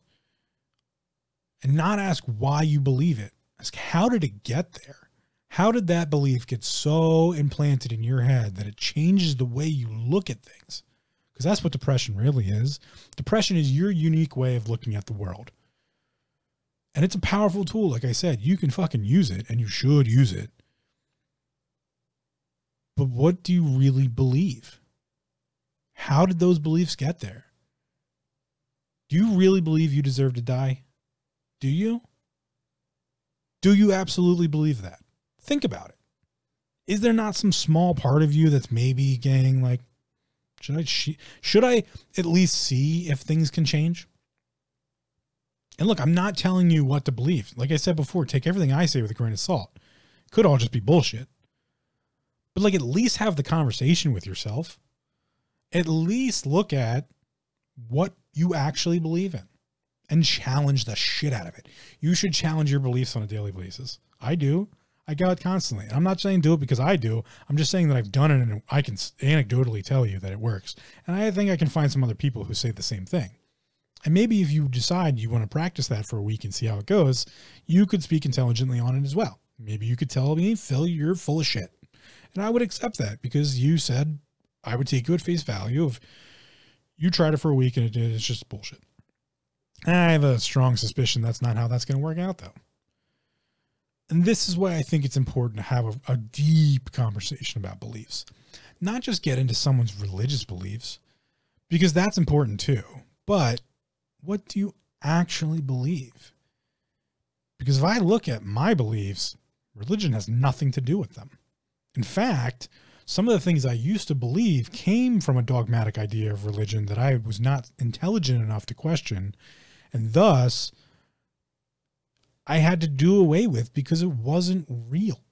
Speaker 1: and not ask why you believe it. Ask, how did it get there? How did that belief get so implanted in your head that it changes the way you look at things? Because that's what depression really is. Depression is your unique way of looking at the world. And it's a powerful tool. Like I said, you can fucking use it and you should use it. But what do you really believe? How did those beliefs get there? Do you really believe you deserve to die? Do you? Do you absolutely believe that? Think about it. Is there not some small part of you that's maybe getting like, should I should I at least see if things can change? And look, I'm not telling you what to believe. Like I said before, take everything I say with a grain of salt. Could all just be bullshit. But like at least have the conversation with yourself. At least look at what you actually believe in and challenge the shit out of it. You should challenge your beliefs on a daily basis. I do. I go it constantly. I'm not saying do it because I do. I'm just saying that I've done it and I can anecdotally tell you that it works. And I think I can find some other people who say the same thing. And maybe if you decide you want to practice that for a week and see how it goes, you could speak intelligently on it as well. Maybe you could tell me, Phil, you're full of shit. And I would accept that because you said I would take you at face value if you tried it for a week and it, it's just bullshit. I have a strong suspicion that's not how that's going to work out, though. And this is why I think it's important to have a, a, deep conversation about beliefs, not just get into someone's religious beliefs, because that's important too. But what do you actually believe? Because if I look at my beliefs, religion has nothing to do with them. In fact, some of the things I used to believe came from a dogmatic idea of religion that I was not intelligent enough to question and thus, I had to do away with because it wasn't real.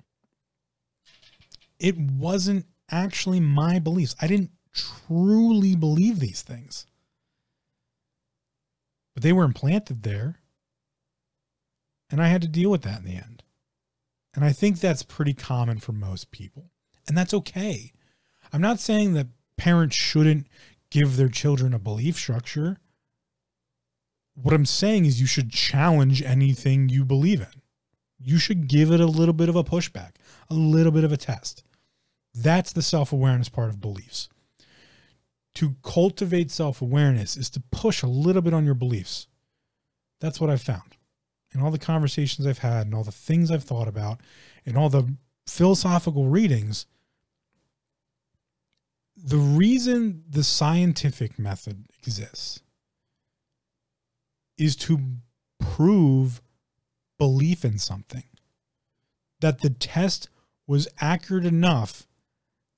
Speaker 1: It wasn't actually my beliefs. I didn't truly believe these things. But they were implanted there. And I had to deal with that in the end. And I think that's pretty common for most people. And that's okay. I'm not saying that parents shouldn't give their children a belief structure what I'm saying is you should challenge anything you believe in. You should give it a little bit of a pushback, a little bit of a test. That's the self awareness part of beliefs. To cultivate self awareness is to push a little bit on your beliefs. That's what I've found. In all the conversations I've had and all the things I've thought about and all the philosophical readings, the reason the scientific method exists is to prove belief in something. That the test was accurate enough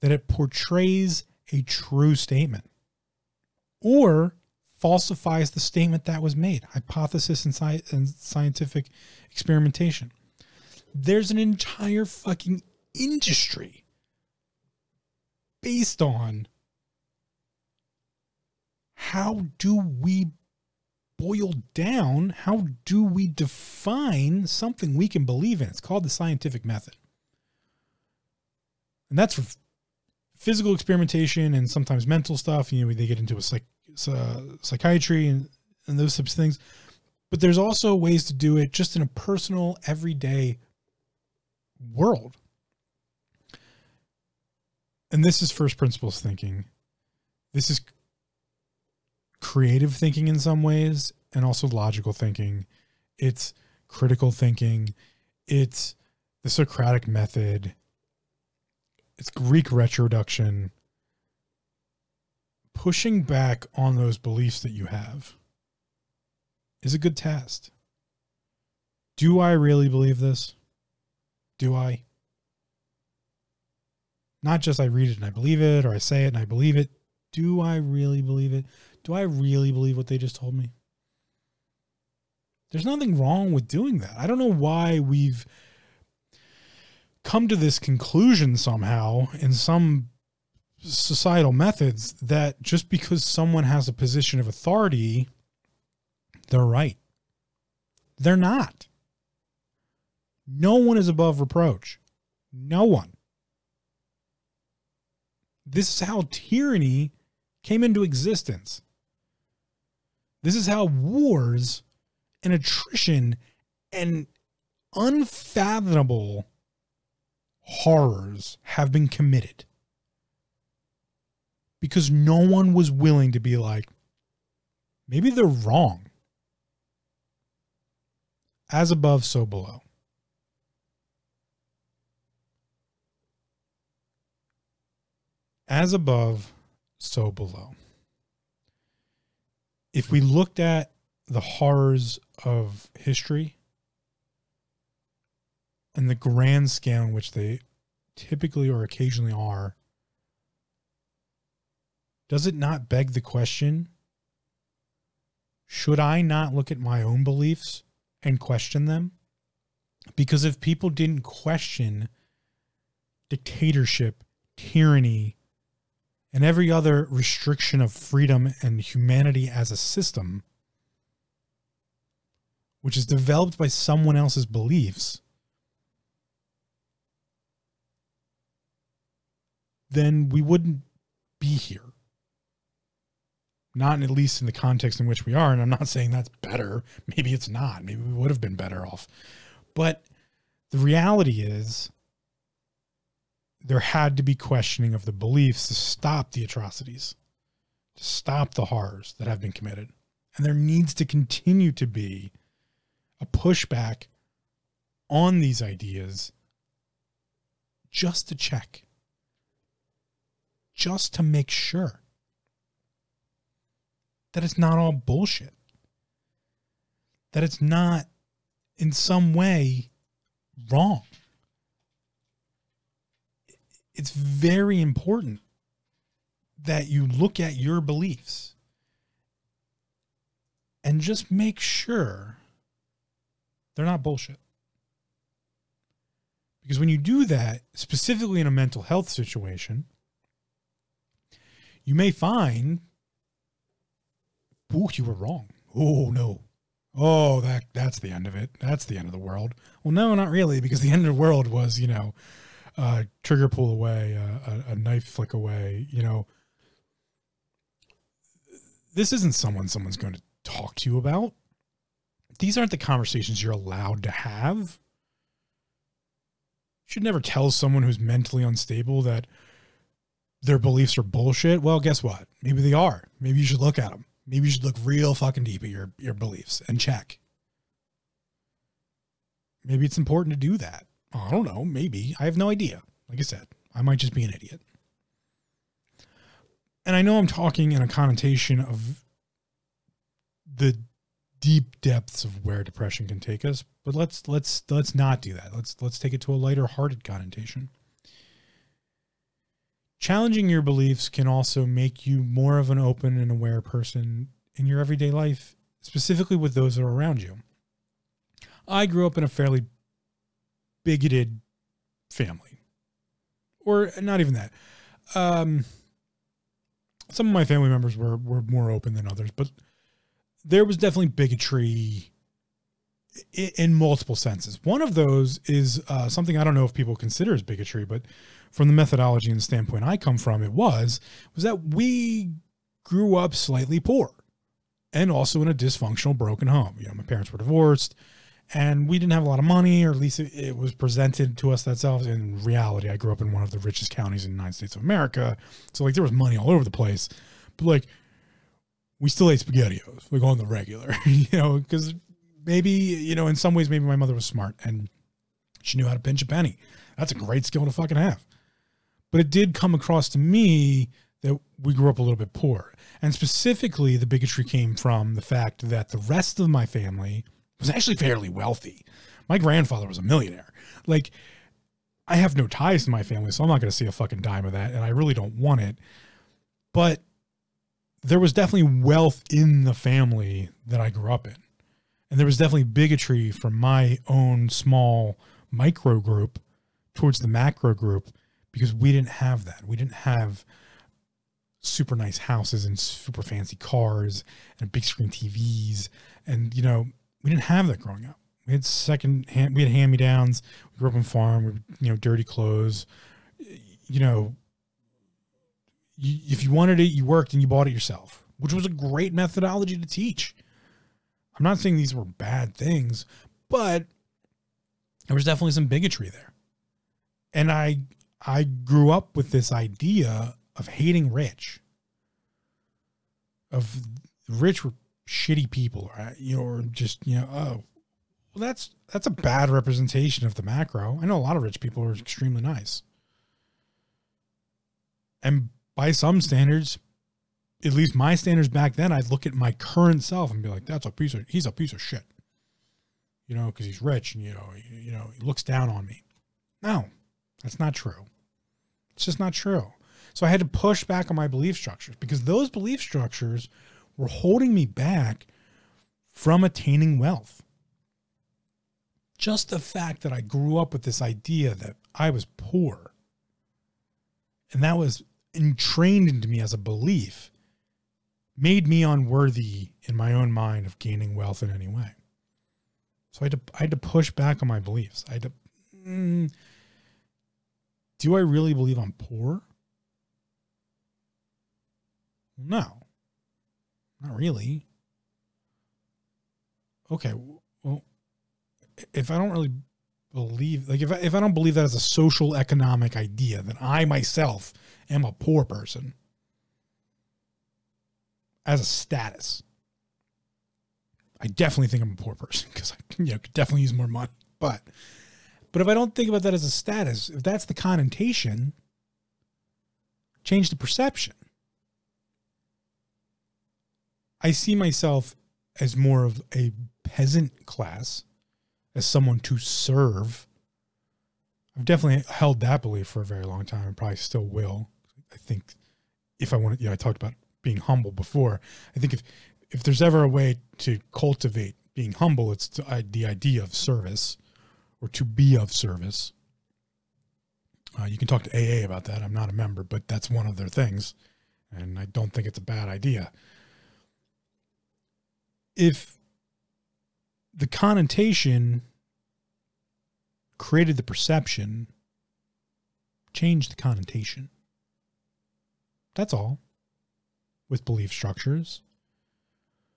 Speaker 1: that it portrays a true statement or falsifies the statement that was made. Hypothesis and, sci- and scientific experimentation. There's an entire fucking industry based on how do we boil down, how do we define something we can believe in? It's called the scientific method. And that's physical experimentation and sometimes mental stuff. You know, they get into a psych, uh, psychiatry and, and those types of things. But there's also ways to do it just in a personal, everyday world. And this is first principles thinking. This is creative thinking in some ways and also logical thinking. It's critical thinking. It's the Socratic method. It's Greek retroduction. Pushing back on those beliefs that you have is a good test. Do I really believe this? Do I? Not just I read it and I believe it, or I say it and I believe it. Do I really believe it? Do I really believe what they just told me? There's nothing wrong with doing that. I don't know why we've come to this conclusion somehow in some societal methods that just because someone has a position of authority, they're right. They're not. No one is above reproach. No one. This is how tyranny came into existence. This is how wars and attrition and unfathomable horrors have been committed. Because no one was willing to be like, maybe they're wrong. As above, so below. As above, so below. If we looked at the horrors of history and the grand scale in which they typically or occasionally are, does it not beg the question should I not look at my own beliefs and question them? Because if people didn't question dictatorship, tyranny, and every other restriction of freedom and humanity as a system, which is developed by someone else's beliefs, then we wouldn't be here. Not at least in the context in which we are. And I'm not saying that's better. Maybe it's not. Maybe we would have been better off. But the reality is there had to be questioning of the beliefs to stop the atrocities, to stop the horrors that have been committed. And there needs to continue to be a pushback on these ideas just to check, just to make sure that it's not all bullshit, that it's not in some way wrong it's very important that you look at your beliefs and just make sure they're not bullshit. Because when you do that, specifically in a mental health situation, you may find, oh, you were wrong. Oh, no. Oh, that that's the end of it. That's the end of the world. Well, no, not really, because the end of the world was, you know, uh, trigger pull away, uh, a, a knife flick away. You know, this isn't someone someone's going to talk to you about. These aren't the conversations you're allowed to have. You should never tell someone who's mentally unstable that their beliefs are bullshit. Well, guess what? Maybe they are. Maybe you should look at them. Maybe you should look real fucking deep at your, your beliefs and check. Maybe it's important to do that. I don't know. Maybe. I have no idea. Like I said, I might just be an idiot. And I know I'm talking in a connotation of the deep depths of where depression can take us, but let's let's let's not do that. Let's let's take it to a lighter hearted connotation. Challenging your beliefs can also make you more of an open and aware person in your everyday life, specifically with those that are around you. I grew up in a fairly bigoted family, or not even that. Um, some of my family members were were more open than others, but there was definitely bigotry in, in multiple senses. One of those is uh, something I don't know if people consider as bigotry, but from the methodology and standpoint I come from, it was was that we grew up slightly poor and also in a dysfunctional, broken home. You know, my parents were divorced and we didn't have a lot of money, or at least it, it was presented to us that self. In reality, I grew up in one of the richest counties in the United States of America, so like there was money all over the place, but like we still ate spaghettios like on the regular, you know, because maybe you know in some ways maybe my mother was smart and she knew how to pinch a penny. That's a great skill to fucking have. But it did come across to me that we grew up a little bit poor. And specifically, the bigotry came from the fact that the rest of my family was actually fairly wealthy. My grandfather was a millionaire. Like, I have no ties to my family, so I'm not going to see a fucking dime of that, and I really don't want it. But there was definitely wealth in the family that I grew up in. And there was definitely bigotry from my own small micro group towards the macro group because we didn't have that. We didn't have super nice houses and super fancy cars and big screen TVs. And, you know, we didn't have that growing up. We had second hand, we had hand me downs. We grew up on farm, we, you know, dirty clothes. You know, you, if you wanted it, you worked and you bought it yourself, which was a great methodology to teach. I'm not saying these were bad things, but there was definitely some bigotry there. And I I grew up with this idea of hating rich. Of rich shitty people, right? You know, or just, you know, oh, well that's that's a bad representation of the macro. I know a lot of rich people are extremely nice. And by some standards, at least my standards back then, I'd look at my current self and be like, that's a piece of he's a piece of shit. You know, because he's rich and you know, you know, he looks down on me. No, that's not true. It's just not true. So I had to push back on my belief structures because those belief structures were holding me back from attaining wealth. Just the fact that I grew up with this idea that I was poor and that was entrained into me as a belief made me unworthy in my own mind of gaining wealth in any way. So I had to, I had to push back on my beliefs. I had to, mm, do I really believe I'm poor? No, not really. Okay, well, if I don't really believe, like, if I, if I don't believe that as a social economic idea, then I myself am a poor person as a status. I definitely think I'm a poor person because I you know, could definitely use more money. But but if I don't think about that as a status, if that's the connotation, change the perception. I see myself as more of a peasant class, as someone to serve. I've definitely held that belief for a very long time and probably still will. I think if I want to, you know, I talked about being humble before. I think if if there's ever a way to cultivate being humble, it's the, uh, the idea of service or to be of service. Uh, you can talk to AA about that. I'm not a member, but that's one of their things. And I don't think it's a bad idea. If the connotation created the perception, change the connotation. That's all with belief structures.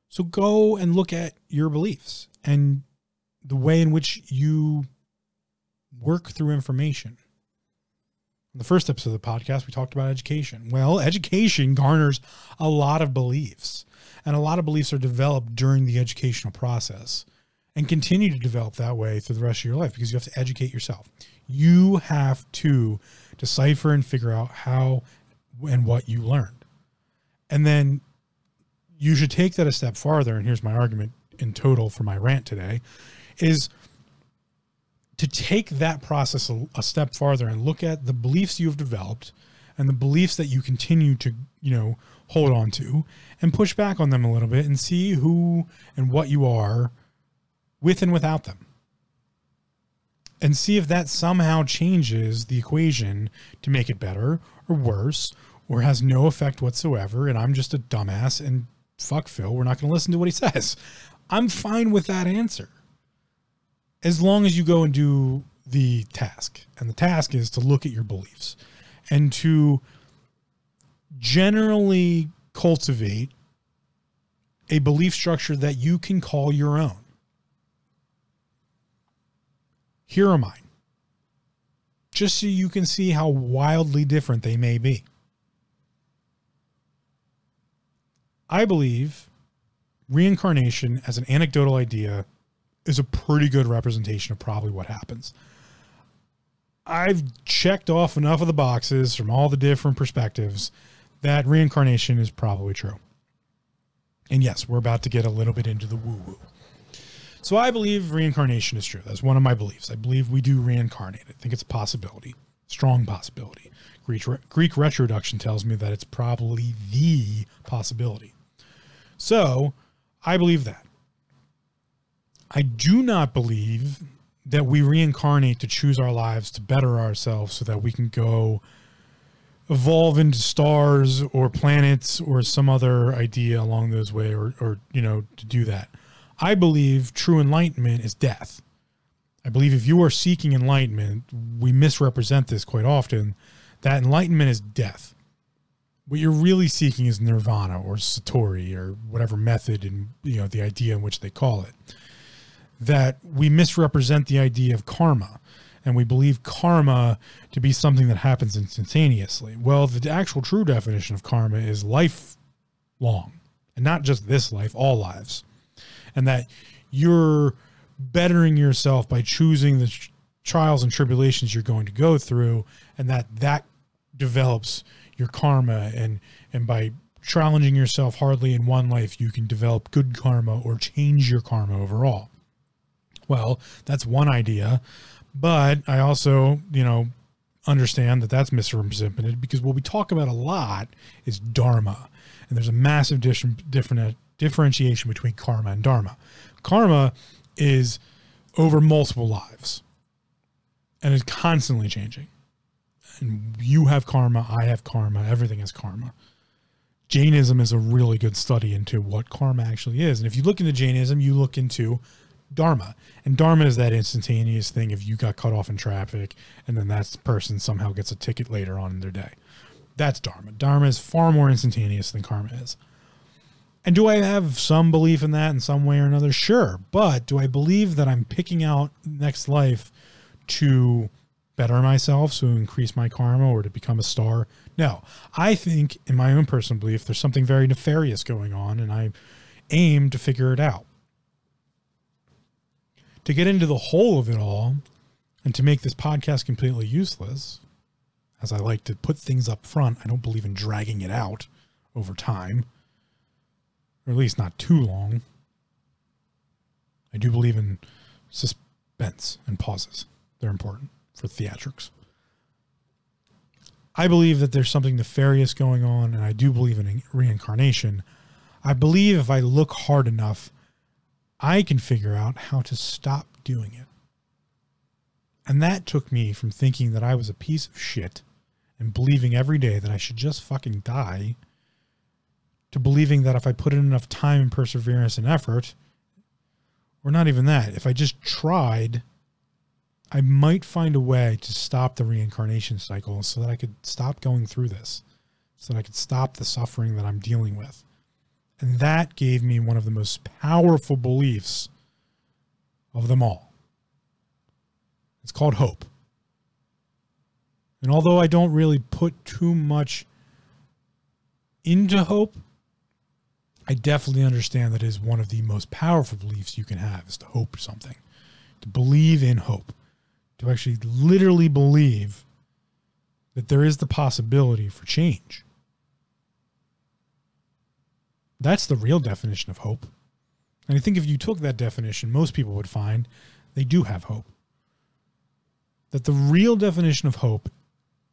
Speaker 1: So go and look at your beliefs and the way in which you work through information. In the first episode of the podcast, we talked about education. Well, education garners a lot of beliefs, and a lot of beliefs are developed during the educational process and continue to develop that way through the rest of your life because you have to educate yourself. You have to decipher and figure out how and what you learned. And then you should take that a step farther. And here's my argument in total for my rant today is to take that process a, a step farther and look at the beliefs you've developed and the beliefs that you continue to, you know, hold on to and push back on them a little bit and see who and what you are with and without them. And see if that somehow changes the equation to make it better or worse or has no effect whatsoever. And I'm just a dumbass and fuck Phil, we're not going to listen to what he says. I'm fine with that answer. As long as you go and do the task. And the task is to look at your beliefs and to generally cultivate a belief structure that you can call your own. Here are mine, just so you can see how wildly different they may be. I believe reincarnation as an anecdotal idea is a pretty good representation of probably what happens. I've checked off enough of the boxes from all the different perspectives that reincarnation is probably true. And yes, we're about to get a little bit into the woo woo. So I believe reincarnation is true. That's one of my beliefs. I believe we do reincarnate. I think it's a possibility, strong possibility. Greek, Greek retroduction tells me that it's probably the possibility. So I believe that. I do not believe that we reincarnate to choose our lives to better ourselves so that we can go evolve into stars or planets or some other idea along those way or, or you know to do that. I believe true enlightenment is death. I believe if you are seeking enlightenment we misrepresent this quite often that enlightenment is death. What you're really seeking is nirvana or satori or whatever method and you know the idea in which they call it that we misrepresent the idea of karma and we believe karma to be something that happens instantaneously. Well, the actual true definition of karma is lifelong, and not just this life, all lives. And that you're bettering yourself by choosing the trials and tribulations you're going to go through, and that that develops your karma. And, and by challenging yourself hardly in one life, you can develop good karma or change your karma overall. Well, that's one idea. But I also, you know, understand that that's misrepresented because what we talk about a lot is dharma. And there's a massive different, different uh, differentiation between karma and dharma. Karma is over multiple lives and is constantly changing. And you have karma, I have karma, everything is karma. Jainism is a really good study into what karma actually is. And if you look into Jainism, you look into dharma. And dharma is that instantaneous thing if you got cut off in traffic and then that person somehow gets a ticket later on in their day. That's dharma. Dharma is far more instantaneous than karma is. And do I have some belief in that in some way or another? Sure. But do I believe that I'm picking out next life to better myself, so increase my karma or to become a star? No. I think, in my own personal belief, there's something very nefarious going on, and I aim to figure it out to get into the whole of it all and to make this podcast completely useless, as I like to put things up front, I don't believe in dragging it out over time, or at least not too long. I do believe in suspense and pauses. They're important for theatrics. I believe that there's something nefarious going on, and I do believe in reincarnation. I believe if I look hard enough, I can figure out how to stop doing it. And that took me from thinking that I was a piece of shit and believing every day that I should just fucking die to believing that if I put in enough time and perseverance and effort, or not even that, if I just tried, I might find a way to stop the reincarnation cycle so that I could stop going through this, so that I could stop the suffering that I'm dealing with. And that gave me one of the most powerful beliefs of them all. It's called hope. And although I don't really put too much into hope, I definitely understand that is one of the most powerful beliefs you can have is to hope something, to believe in hope, to actually literally believe that there is the possibility for change. That's the real definition of hope. And I think if you took that definition, most people would find they do have hope. That the real definition of hope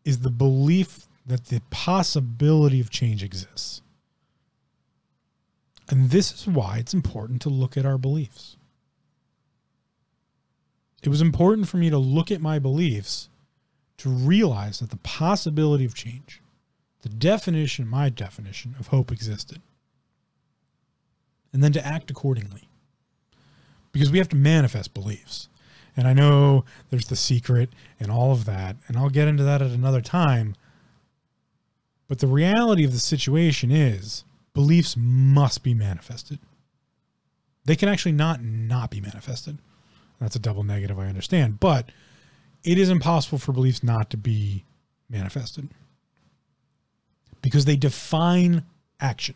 Speaker 1: is the belief that the possibility of change exists. And this is why it's important to look at our beliefs. It was important for me to look at my beliefs to realize that the possibility of change, the definition, my definition of hope existed, and then to act accordingly. Because we have to manifest beliefs. And I know there's the secret and all of that, and I'll get into that at another time. But the reality of the situation is beliefs must be manifested. They can actually not not be manifested. That's a double negative, I understand, but it is impossible for beliefs not to be manifested because they define action.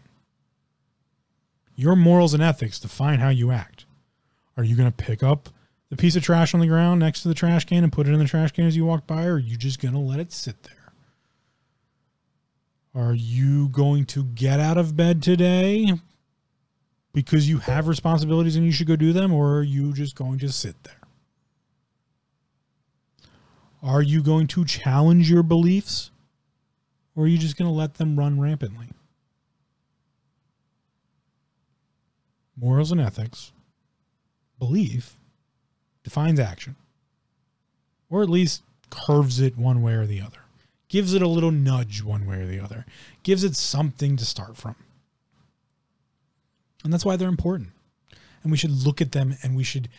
Speaker 1: Your morals and ethics define how you act. Are you going to pick up the piece of trash on the ground next to the trash can and put it in the trash can as you walk by, or are you just going to let it sit there? Are you going to get out of bed today because you have responsibilities and you should go do them, or are you just going to sit there? Are you going to challenge your beliefs, or are you just going to let them run rampantly? Morals and ethics, belief defines action, or at least curves it one way or the other, gives it a little nudge one way or the other, gives it something to start from. And that's why they're important. And we should look at them and we should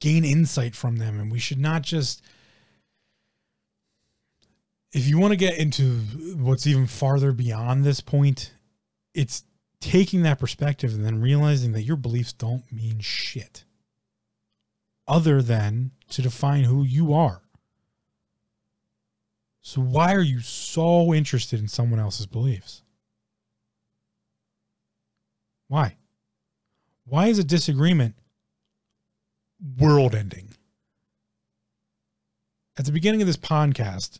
Speaker 1: gain insight from them. And we should not just, if you want to get into what's even farther beyond this point, it's taking that perspective and then realizing that your beliefs don't mean shit other than to define who you are. So, why are you so interested in someone else's beliefs? Why? Why is a disagreement world ending? At the beginning of this podcast,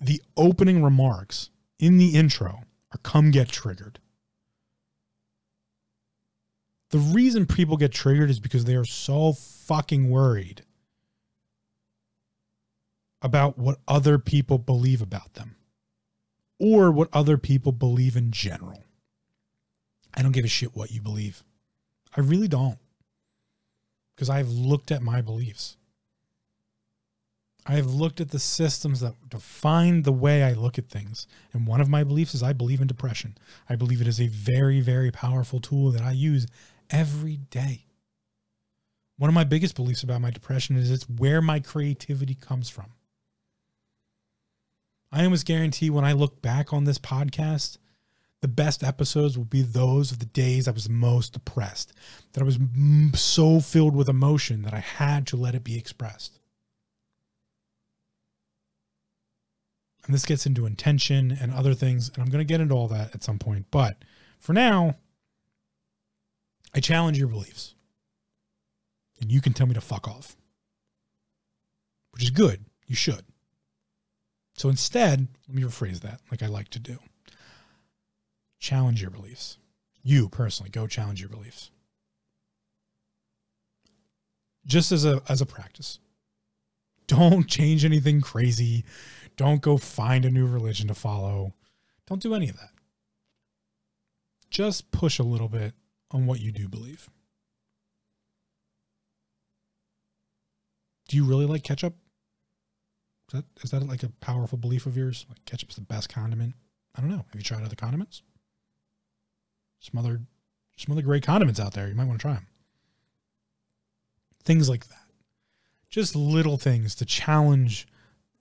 Speaker 1: the opening remarks in the intro are come get triggered. The reason people get triggered is because they are so fucking worried about what other people believe about them or what other people believe in general. I don't give a shit what you believe. I really don't. Because I've looked at my beliefs. I have looked at the systems that define the way I look at things. And one of my beliefs is I believe in depression. I believe it is a very, very powerful tool that I use every day. One of my biggest beliefs about my depression is it's where my creativity comes from. I almost guarantee when I look back on this podcast, the best episodes will be those of the days I was most depressed, that I was so filled with emotion that I had to let it be expressed. And this gets into intention and other things, and I'm going to get into all that at some point. But for now, I challenge your beliefs. And you can tell me to fuck off, which is good. You should. So instead, let me rephrase that like I like to do. Challenge your beliefs. You personally go challenge your beliefs. Just as a as a practice. Don't change anything crazy. Don't go find a new religion to follow. Don't do any of that. Just push a little bit on what you do believe. Do you really like ketchup? Is that is that like a powerful belief of yours? Like ketchup's the best condiment? I don't know. Have you tried other condiments? Some other some other great condiments out there. You might want to try them. Things like that. Just little things to challenge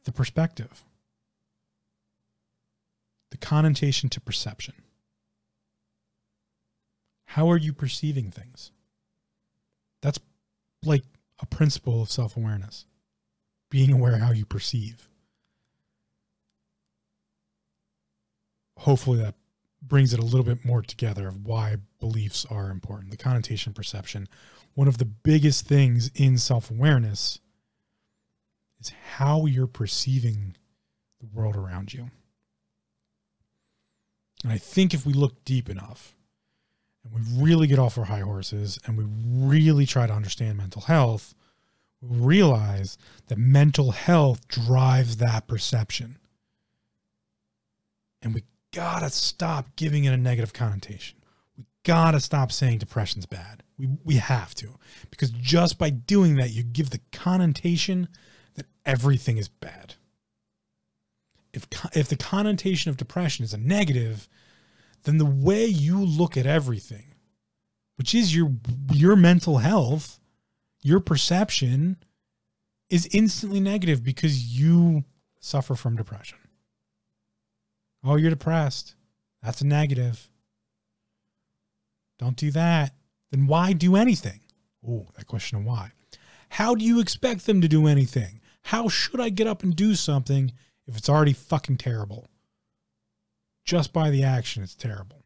Speaker 1: the perspective. The connotation to perception. How are you perceiving things? That's like a principle of self awareness being aware how you perceive. Hopefully, that brings it a little bit more together of why beliefs are important. The connotation perception. One of the biggest things in self awareness is how you're perceiving the world around you. And I think if we look deep enough and we really get off our high horses and we really try to understand mental health, we realize that mental health drives that perception. And we gotta stop giving it a negative connotation. We gotta stop saying depression's bad. We, we have to. Because just by doing that, you give the connotation that everything is bad. If, if the connotation of depression is a negative, then the way you look at everything, which is your your mental health, your perception is instantly negative because you suffer from depression. Oh, you're depressed. That's a negative. Don't do that. Then why do anything? Oh, that question of why. How do you expect them to do anything? How should I get up and do something if it's already fucking terrible? Just by the action, it's terrible.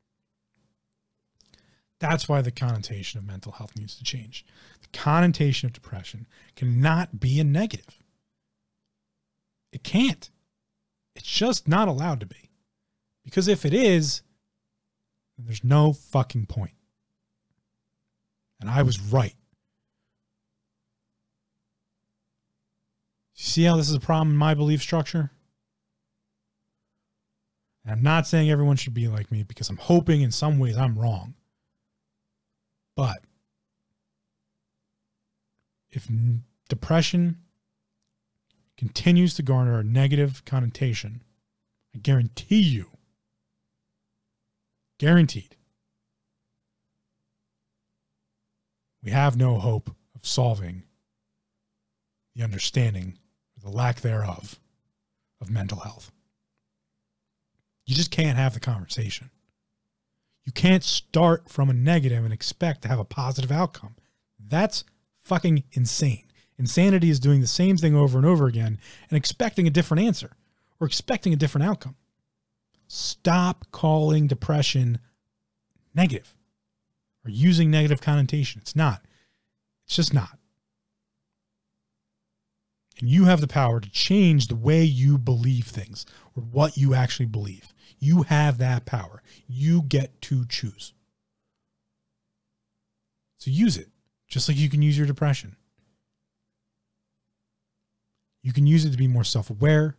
Speaker 1: That's why the connotation of mental health needs to change. The connotation of depression cannot be a negative. It can't. It's just not allowed to be. Because if it is, there's no fucking point. And I was right. See how this is a problem in my belief structure? And I'm not saying everyone should be like me because I'm hoping in some ways I'm wrong. But if depression continues to garner a negative connotation, I guarantee you, guaranteed, we have no hope of solving the understanding or the lack thereof of mental health. You just can't have the conversation. You can't start from a negative and expect to have a positive outcome. That's fucking insane. Insanity is doing the same thing over and over again and expecting a different answer or expecting a different outcome. Stop calling depression negative or using negative connotation. It's not. It's just not. And you have the power to change the way you believe things or what you actually believe. You have that power. You get to choose. So use it, just like you can use your depression. You can use it to be more self aware.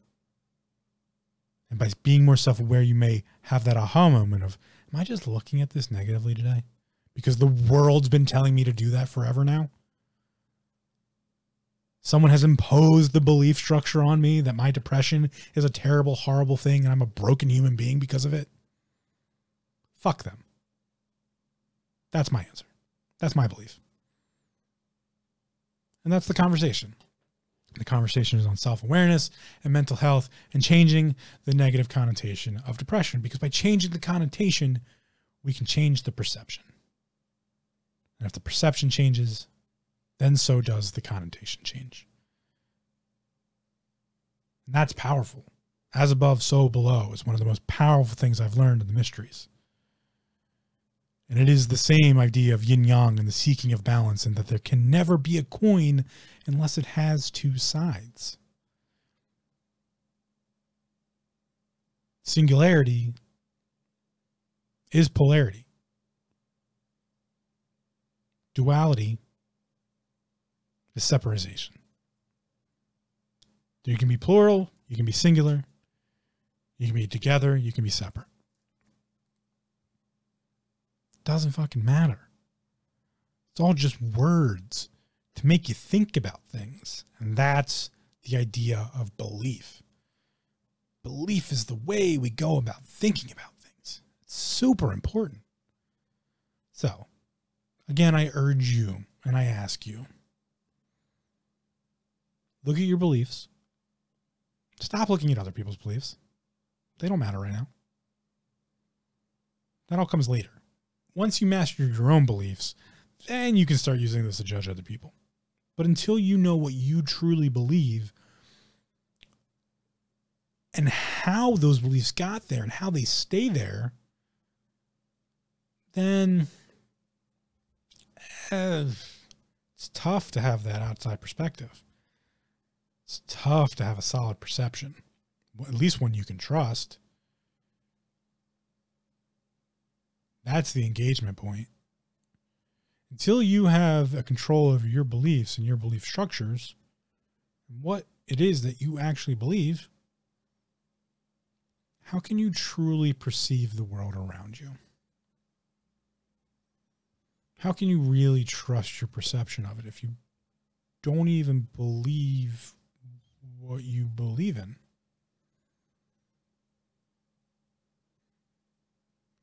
Speaker 1: And by being more self aware, you may have that aha moment of, Am I just looking at this negatively today? Because the world's been telling me to do that forever now. Someone has imposed the belief structure on me that my depression is a terrible, horrible thing and I'm a broken human being because of it. Fuck them. That's my answer. That's my belief. And that's the conversation. The conversation is on self awareness and mental health and changing the negative connotation of depression because by changing the connotation, we can change the perception. And if the perception changes, then so does the connotation change. And that's powerful. As above, so below is one of the most powerful things I've learned in the mysteries. And it is the same idea of yin yang and the seeking of balance, and that there can never be a coin unless it has two sides. Singularity is polarity. Duality is separation. You can be plural, you can be singular, you can be together, you can be separate. Doesn't fucking matter. It's all just words to make you think about things. And that's the idea of belief. Belief is the way we go about thinking about things. It's super important. So, again, I urge you and I ask you Look at your beliefs. Stop looking at other people's beliefs. They don't matter right now. That all comes later. Once you master your own beliefs, then you can start using this to judge other people. But until you know what you truly believe and how those beliefs got there and how they stay there, then uh, it's tough to have that outside perspective. It's tough to have a solid perception, at least one you can trust. That's the engagement point. Until you have a control over your beliefs and your belief structures, and what it is that you actually believe, how can you truly perceive the world around you? How can you really trust your perception of it if you don't even believe what you believe in?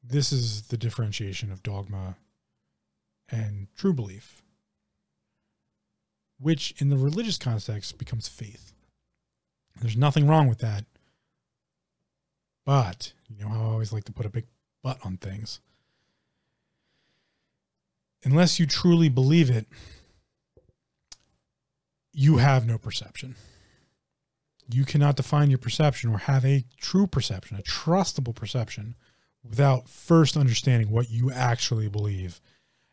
Speaker 1: This is the differentiation of dogma and true belief, which in the religious context becomes faith. There's nothing wrong with that. But, you know I always like to put a big but on things. Unless you truly believe it, you have no perception. You cannot define your perception or have a true perception, a trustable perception, without first understanding what you actually believe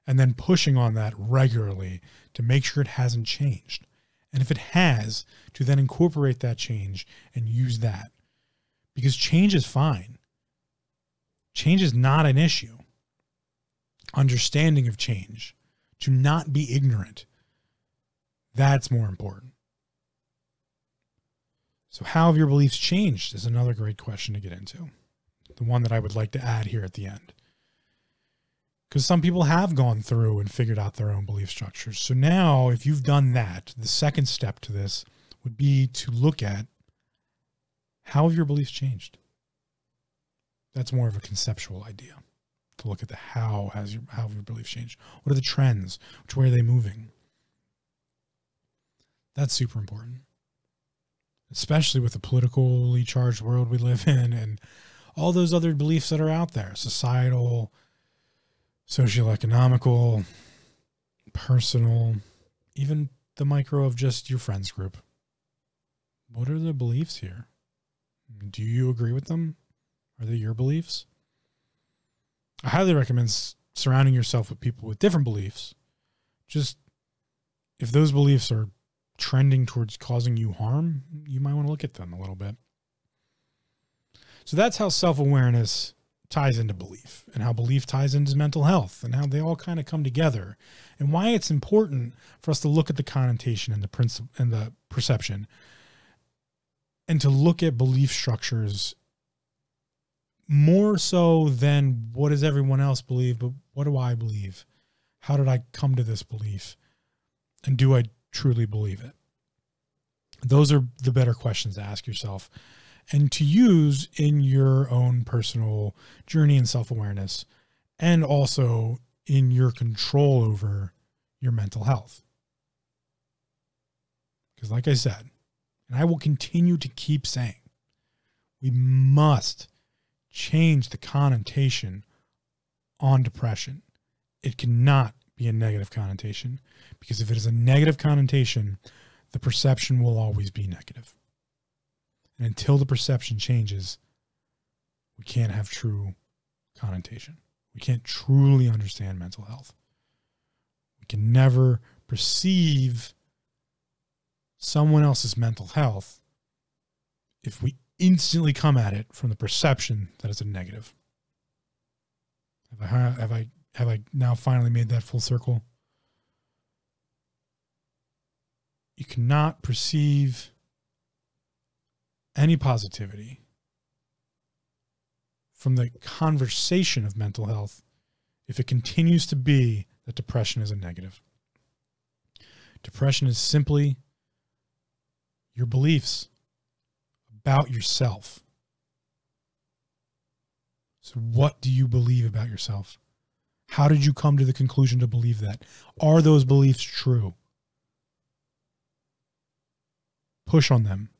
Speaker 1: and then pushing on that regularly to make sure it hasn't changed. And if it has, to then incorporate that change and use that. Because change is fine. Change is not an issue. Understanding of change, to not be ignorant, that's more important. So, how have your beliefs changed is another great question to get into. The one that I would like to add here at the end because some people have gone through and figured out their own belief structures. So now, if you've done that, the second step to this would be to look at how have your beliefs changed. That's more of a conceptual idea to look at the how has your how have your beliefs changed. What are the trends? Which way are they moving? That's super important, especially with the politically charged world we live in and all those other beliefs that are out there, societal socioeconomical, personal, even the micro of just your friends group. What are the beliefs here? Do you agree with them? Are they your beliefs? I highly recommend surrounding yourself with people with different beliefs. Just if those beliefs are trending towards causing you harm, you might want to look at them a little bit. So that's how self awareness ties into belief and how belief ties into mental health and how they all kind of come together and why it's important for us to look at the connotation and the principle and the perception and to look at belief structures more so than what does everyone else believe but what do i believe how did i come to this belief and do i truly believe it those are the better questions to ask yourself and to use in your own personal journey and self awareness, and also in your control over your mental health. Because, like I said, and I will continue to keep saying, we must change the connotation on depression. It cannot be a negative connotation because if it is a negative connotation, the perception will always be negative. And until the perception changes, we can't have true connotation. We can't truly understand mental health. We can never perceive someone else's mental health if we instantly come at it from the perception that it's a negative. Have I have I have I now finally made that full circle? You cannot perceive any positivity from the conversation of mental health if it continues to be that depression is a negative. Depression is simply your beliefs about yourself. So, what do you believe about yourself? How did you come to the conclusion to believe that? Are those beliefs true? Push on them.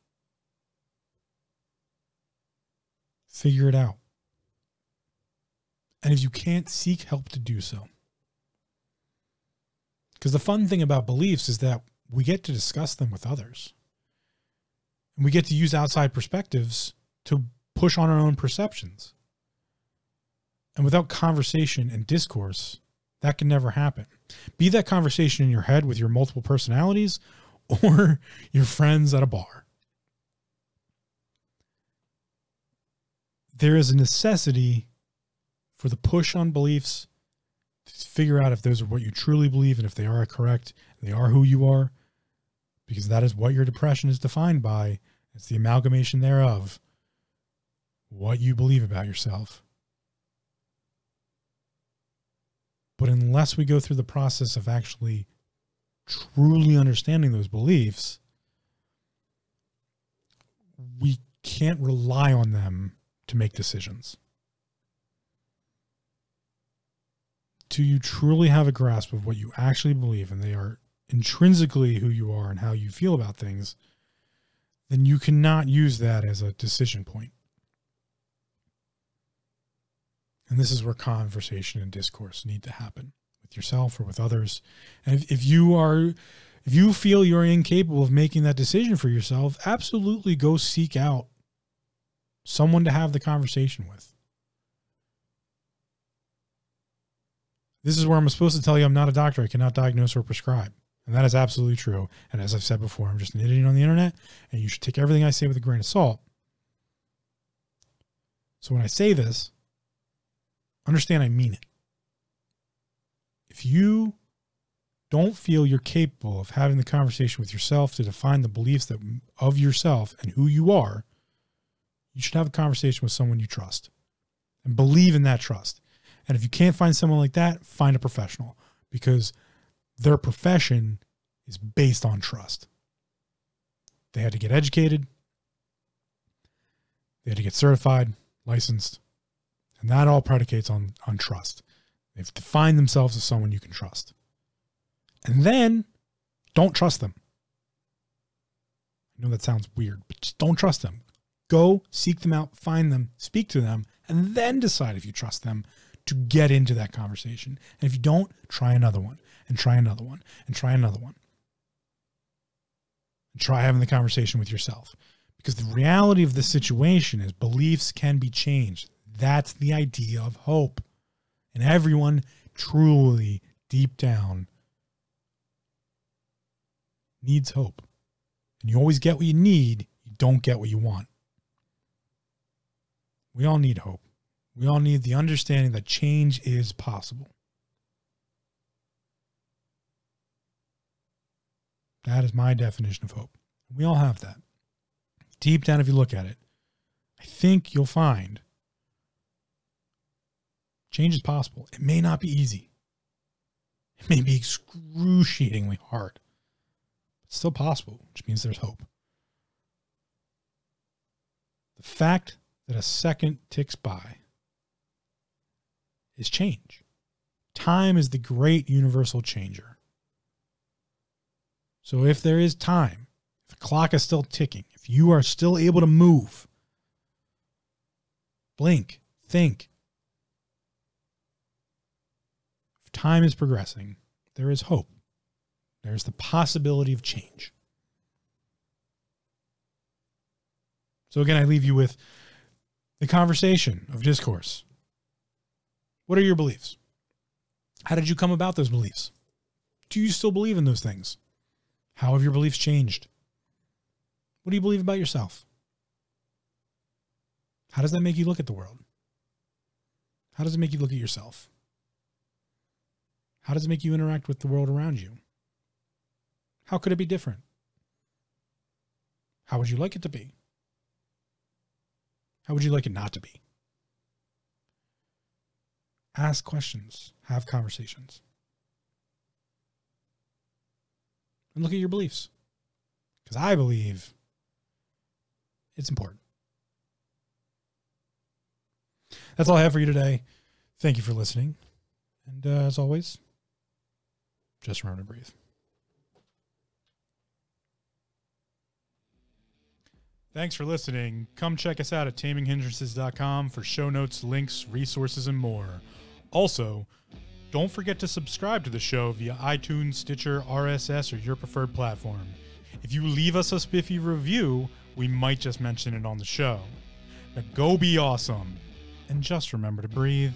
Speaker 1: Figure it out. And if you can't, seek help to do so. Because the fun thing about beliefs is that we get to discuss them with others. And we get to use outside perspectives to push on our own perceptions. And without conversation and discourse, that can never happen. Be that conversation in your head with your multiple personalities or your friends at a bar. there is a necessity for the push on beliefs to figure out if those are what you truly believe and if they are correct, they are who you are, because that is what your depression is defined by. It's the amalgamation thereof what you believe about yourself. But unless we go through the process of actually truly understanding those beliefs, we can't rely on them to make decisions. Do you truly have a grasp of what you actually believe and they are intrinsically who you are and how you feel about things, then you cannot use that as a decision point. And this is where conversation and discourse need to happen with yourself or with others. And if, if you are if you feel you're incapable of making that decision for yourself, absolutely go seek out someone to have the conversation with. This is where I'm supposed to tell you I'm not a doctor. I cannot diagnose or prescribe. And that is absolutely true. And as I've said before, I'm just an idiot on the internet, and you should take everything I say with a grain of salt. So when I say this, understand I mean it. If you don't feel you're capable of having the conversation with yourself to define the beliefs that of yourself and who you are, you should have a conversation with someone you trust and believe in that trust. And if you can't find someone like that, find a professional because their profession is based on trust. They had to get educated, they had to get certified, licensed, and that all predicates on, on trust. They've defined themselves as someone you can trust. And then don't trust them. I know that sounds weird, but just don't trust them. Go seek them out, find them, speak to them, and then decide if you trust them to get into that conversation. And if you don't, try another one, and try another one, and try another one. And try having the conversation with yourself. Because the reality of the situation is beliefs can be changed. That's the idea of hope. And everyone truly, deep down, needs hope. And you always get what you need, you don't get what you want. We all need hope. We all need the understanding that change is possible. That is my definition of hope. We all have that. Deep down, if you look at it, I think you'll find change is possible. It may not be easy, it may be excruciatingly hard. It's still possible, which means there's hope. The fact that a second ticks by is change. Time is the great universal changer. So if there is time, if the clock is still ticking, if you are still able to move, blink, think. If time is progressing, there is hope. There's the possibility of change. So again, I leave you with the conversation of discourse. What are your beliefs? How did you come about those beliefs? Do you still believe in those things? How have your beliefs changed? What do you believe about yourself? How does that make you look at the world? How does it make you look at yourself? How does it make you interact with the world around you? How could it be different? How would you like it to be? How would you like it not to be? Ask questions, have conversations. And look at your beliefs. Because I believe it's important. That's all I have for you today. Thank you for listening. And uh, as always, just remember to breathe. Thanks for listening. Come check us out at taminghindrances.com for show notes, links, resources, and more. Also, don't forget to subscribe to the show via iTunes, Stitcher, RSS, or your preferred platform. If you leave us a spiffy review, we might just mention it on the show. Now go be awesome, and just remember to breathe.